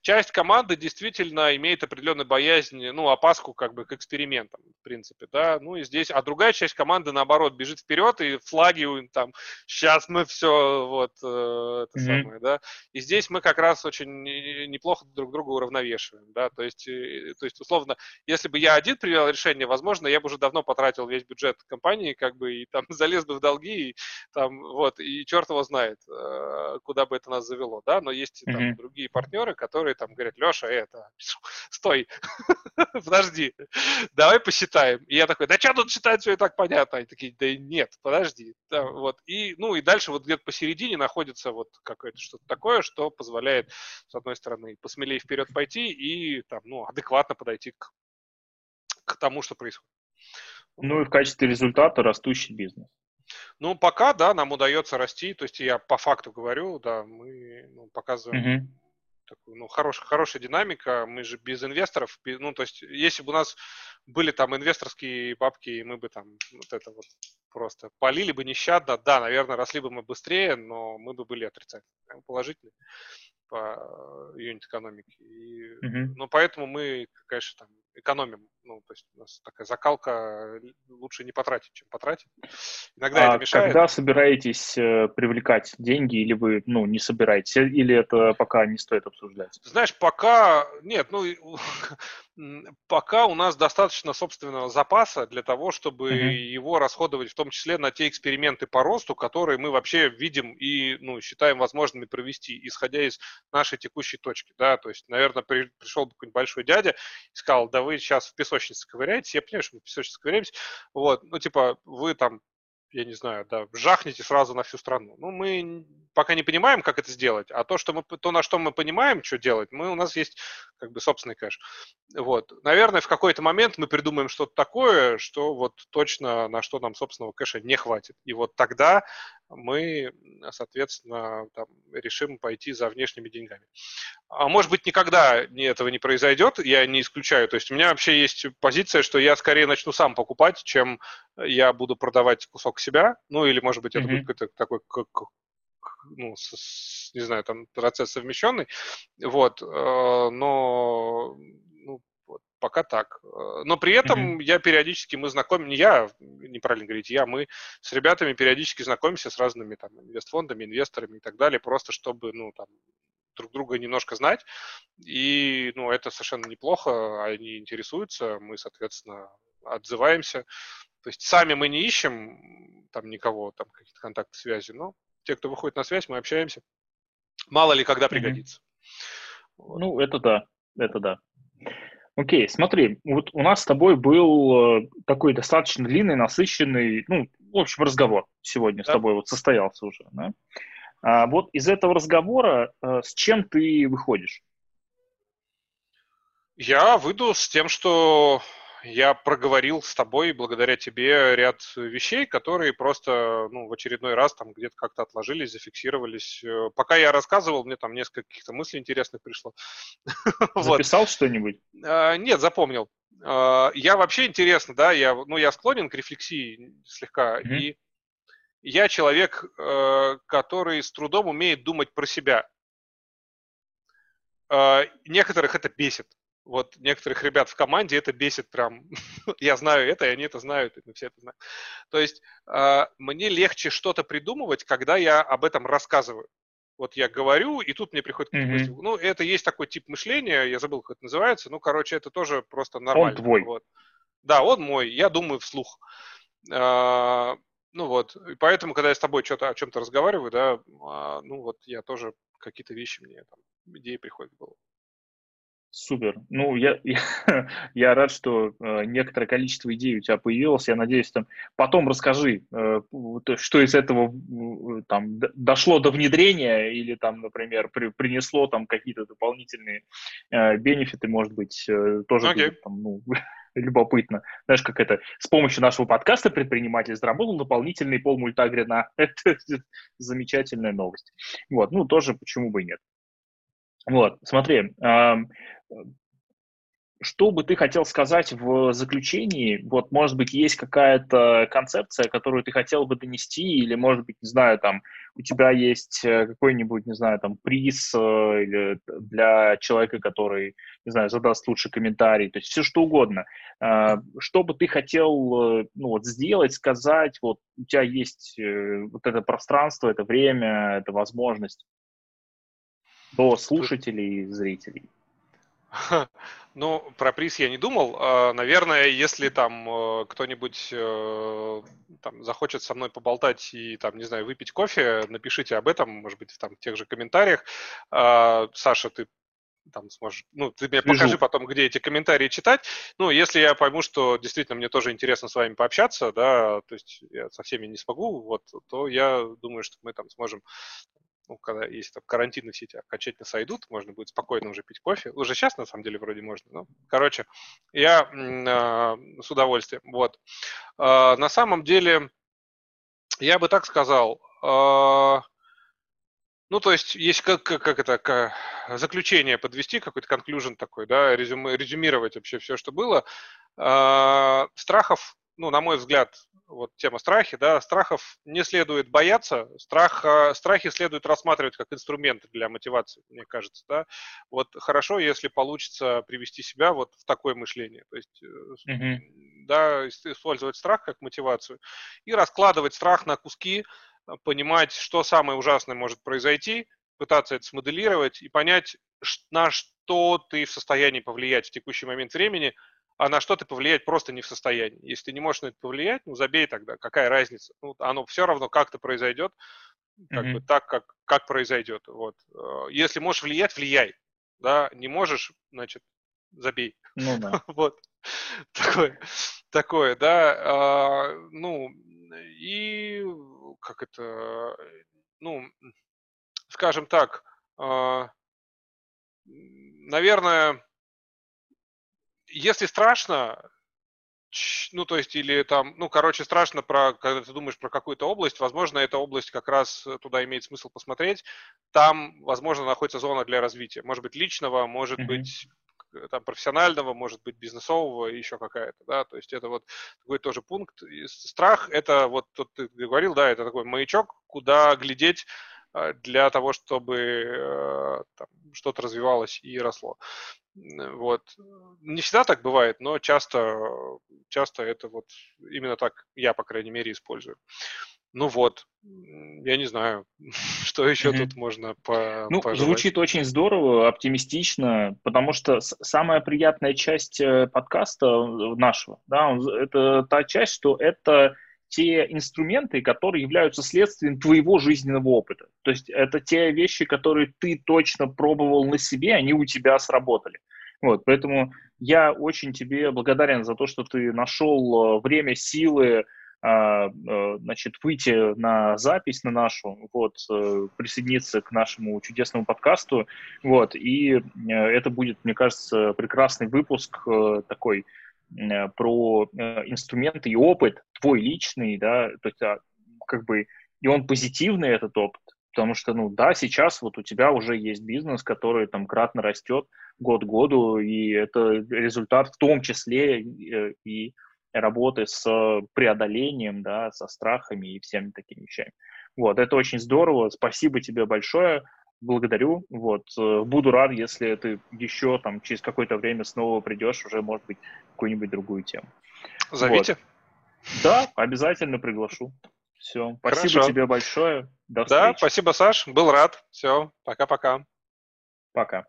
Speaker 2: Часть команды действительно имеет определенную боязнь, ну, опаску как бы к экспериментам, в принципе, да. Ну, и здесь, а другая часть команды, наоборот, бежит вперед, и флаги там, сейчас мы все, вот, э, это угу. самое, да. И здесь мы как раз очень неплохо друг друга уравновешиваем, да. То есть, э, то есть, условно, если бы я один привел решение, возможно, я бы уже давно потратил весь бюджет компании, как бы, и там (laughs) залез бы в долги, и там, вот, и черт его знает, э, куда бы это нас завело, да, но есть там mm-hmm. другие партнеры, которые там говорят, Леша, это, стой, (laughs) подожди, давай посчитаем. И я такой, да что тут считать, все и так понятно. Они такие, да нет, подожди. Да, вот. И, ну, и дальше вот где-то посередине находится вот какое-то что-то такое, что позволяет, с одной стороны, посмелее вперед пойти и там, ну, адекватно подойти к, к тому, что происходит.
Speaker 1: Ну и в качестве результата растущий бизнес.
Speaker 2: Ну, пока, да, нам удается расти. То есть я по факту говорю, да, мы ну, показываем mm-hmm. такую, ну, хорош, хорошая динамика. Мы же без инвесторов, без, ну, то есть если бы у нас были там инвесторские бабки, мы бы там вот это вот просто полили бы нещадно, да, наверное, росли бы мы быстрее, но мы бы были отрицательные, положительные по юнит экономике. И, mm-hmm. Ну, поэтому мы, конечно, там экономим. Ну, то есть у нас такая закалка лучше не потратить, чем потратить.
Speaker 1: Иногда а это мешает. когда собираетесь э, привлекать деньги, или вы, ну, не собираетесь, или это пока не стоит обсуждать?
Speaker 2: Знаешь, пока нет, ну, (laughs) пока у нас достаточно собственного запаса для того, чтобы uh-huh. его расходовать, в том числе на те эксперименты по росту, которые мы вообще видим и, ну, считаем возможными провести, исходя из нашей текущей точки, да, то есть, наверное, при, пришел бы какой-нибудь большой дядя и сказал, да вы сейчас в песочнице ковыряетесь, я понимаю, что мы в песочнице ковыряемся, вот, ну, типа, вы там я не знаю, да, жахните сразу на всю страну. Ну, мы пока не понимаем, как это сделать, а то, что мы, то, на что мы понимаем, что делать, мы, у нас есть как бы собственный кэш. Вот. Наверное, в какой-то момент мы придумаем что-то такое, что вот точно на что нам собственного кэша не хватит. И вот тогда мы, соответственно, там, решим пойти за внешними деньгами. А может быть, никогда этого не произойдет, я не исключаю. То есть у меня вообще есть позиция, что я скорее начну сам покупать, чем я буду продавать кусок себя. Ну, или, может быть, это mm-hmm. будет какой-то такой ну, с, не знаю, там процесс совмещенный, вот, э, но пока так. Э, но при этом mm-hmm. я периодически, мы знакомим, не я, неправильно говорить, я, мы с ребятами периодически знакомимся с разными там инвестфондами, инвесторами и так далее, просто чтобы, ну, там, друг друга немножко знать. И, ну, это совершенно неплохо, они интересуются, мы, соответственно, отзываемся. То есть сами мы не ищем там никого, там какие-то контакты, связи, но те, кто выходит на связь, мы общаемся. Мало ли когда пригодится.
Speaker 1: Mm-hmm. Ну, это да, это да. Окей, смотри, вот у нас с тобой был э, такой достаточно длинный, насыщенный, ну, в общем, разговор сегодня да. с тобой вот состоялся уже, да? А вот из этого разговора э, с чем ты выходишь?
Speaker 2: Я выйду с тем, что я проговорил с тобой благодаря тебе ряд вещей, которые просто ну, в очередной раз там где-то как-то отложились, зафиксировались. Э, пока я рассказывал, мне там несколько каких-то мыслей интересных пришло. (laughs)
Speaker 1: Записал что-нибудь?
Speaker 2: А, нет, запомнил. А, я вообще интересно, да, я, ну, я склонен к рефлексии слегка, и я человек, э, который с трудом умеет думать про себя. А, некоторых это бесит вот некоторых ребят в команде это бесит прям. (laughs) я знаю это, и они это знают, и мы все это знаем. То есть э, мне легче что-то придумывать, когда я об этом рассказываю. Вот я говорю, и тут мне приходит mm-hmm. мысль. Ну, это есть такой тип мышления, я забыл, как это называется. Ну, короче, это тоже просто нормально.
Speaker 1: Он твой.
Speaker 2: Вот. Да, он мой, я думаю вслух. А, ну вот, и поэтому, когда я с тобой что-то о чем-то разговариваю, да, а, ну вот я тоже какие-то вещи мне там, идеи приходят в голову.
Speaker 1: Супер. Ну, я, (laughs) я, я рад, что э, некоторое количество идей у тебя появилось. Я надеюсь, там потом расскажи, э, что из этого э, там дошло до внедрения или там, например, при, принесло там какие-то дополнительные э, бенефиты, может быть, э, тоже okay. будет там, ну, (laughs) любопытно. Знаешь, как это, с помощью нашего подкаста предприниматель заработал дополнительный пол мультагрена. (laughs) Это замечательная новость. Вот, ну, тоже почему бы и нет. Вот, смотри, что бы ты хотел сказать в заключении? Вот, может быть, есть какая-то концепция, которую ты хотел бы донести, или, может быть, не знаю, там, у тебя есть э, какой-нибудь, не знаю, там, приз э, для человека, который, не знаю, задаст лучший комментарий, то есть все что угодно. А, что бы ты хотел, э, ну, вот, сделать, сказать, вот, у тебя есть вот это пространство, это время, это возможность до слушателей и зрителей? (laughs)
Speaker 2: Ну, про приз я не думал. А, наверное, если там э, кто-нибудь э, там, захочет со мной поболтать и, там, не знаю, выпить кофе, напишите об этом, может быть, в там, тех же комментариях. А, Саша, ты там сможешь, ну, ты мне Свяжу. покажи потом, где эти комментарии читать. Ну, если я пойму, что действительно мне тоже интересно с вами пообщаться, да, то есть я со всеми не смогу, вот, то я думаю, что мы там сможем ну, когда есть там карантины все эти окончательно сойдут, можно будет спокойно уже пить кофе. Уже сейчас, на самом деле, вроде можно. Но, короче, я э, с удовольствием. Вот. Э, на самом деле, я бы так сказал, э, ну, то есть, есть как, как, как это, как заключение подвести, какой-то conclusion такой, да, резюме, резюмировать вообще все, что было. Э, страхов, ну, на мой взгляд, вот тема страхи, да, страхов не следует бояться, страх, страхи следует рассматривать как инструмент для мотивации, мне кажется, да. Вот хорошо, если получится привести себя вот в такое мышление, то есть, mm-hmm. да, использовать страх как мотивацию и раскладывать страх на куски, понимать, что самое ужасное может произойти, пытаться это смоделировать и понять, на что ты в состоянии повлиять в текущий момент времени – а на что ты повлиять просто не в состоянии. Если ты не можешь на это повлиять, ну забей тогда, какая разница? Ну, оно все равно как-то произойдет, как mm-hmm. бы так, как, как произойдет. Вот. Э, если можешь влиять, влияй. Да, не можешь, значит, забей.
Speaker 1: Ну да. (laughs)
Speaker 2: вот. Такое, такое, да. А, ну, и как это, ну, скажем так, а, наверное, если страшно, ну, то есть, или там, ну, короче, страшно про, когда ты думаешь про какую-то область, возможно, эта область как раз э, туда имеет смысл посмотреть. Там, возможно, находится зона для развития. Может быть, личного, может mm-hmm. быть, там, профессионального, может быть, бизнесового, еще какая-то, да, то есть это вот такой тоже пункт. И страх – это, вот тут ты говорил, да, это такой маячок, куда глядеть для того, чтобы там, что-то развивалось и росло. Вот. Не всегда так бывает, но часто, часто это вот именно так я, по крайней мере, использую. Ну вот, я не знаю, (laughs) что еще mm-hmm. тут можно по
Speaker 1: Ну, пожелать. звучит очень здорово, оптимистично, потому что самая приятная часть э, подкаста э, нашего, да, это та часть, что это те инструменты, которые являются следствием твоего жизненного опыта. То есть это те вещи, которые ты точно пробовал на себе, они у тебя сработали. Вот, поэтому я очень тебе благодарен за то, что ты нашел э, время, силы, а, э, значит, выйти на запись на нашу, вот, э, присоединиться к нашему чудесному подкасту, вот, и это будет, мне кажется, прекрасный выпуск такой про инструменты и опыт твой личный, да, то есть а, как бы и он позитивный этот опыт, потому что, ну, да, сейчас вот у тебя уже есть бизнес, который там кратно растет год году, и это результат в том числе и работы с преодолением, да, со страхами и всеми такими вещами. Вот, это очень здорово, спасибо тебе большое, благодарю, вот, э, буду рад, если ты еще там через какое-то время снова придешь, уже, может быть, какую-нибудь другую тему.
Speaker 2: Зовите. Вот.
Speaker 1: Да, обязательно приглашу. Все, спасибо Хорошо. тебе большое.
Speaker 2: До встречи. Да, спасибо, Саш, был рад. Все, пока-пока.
Speaker 1: Пока.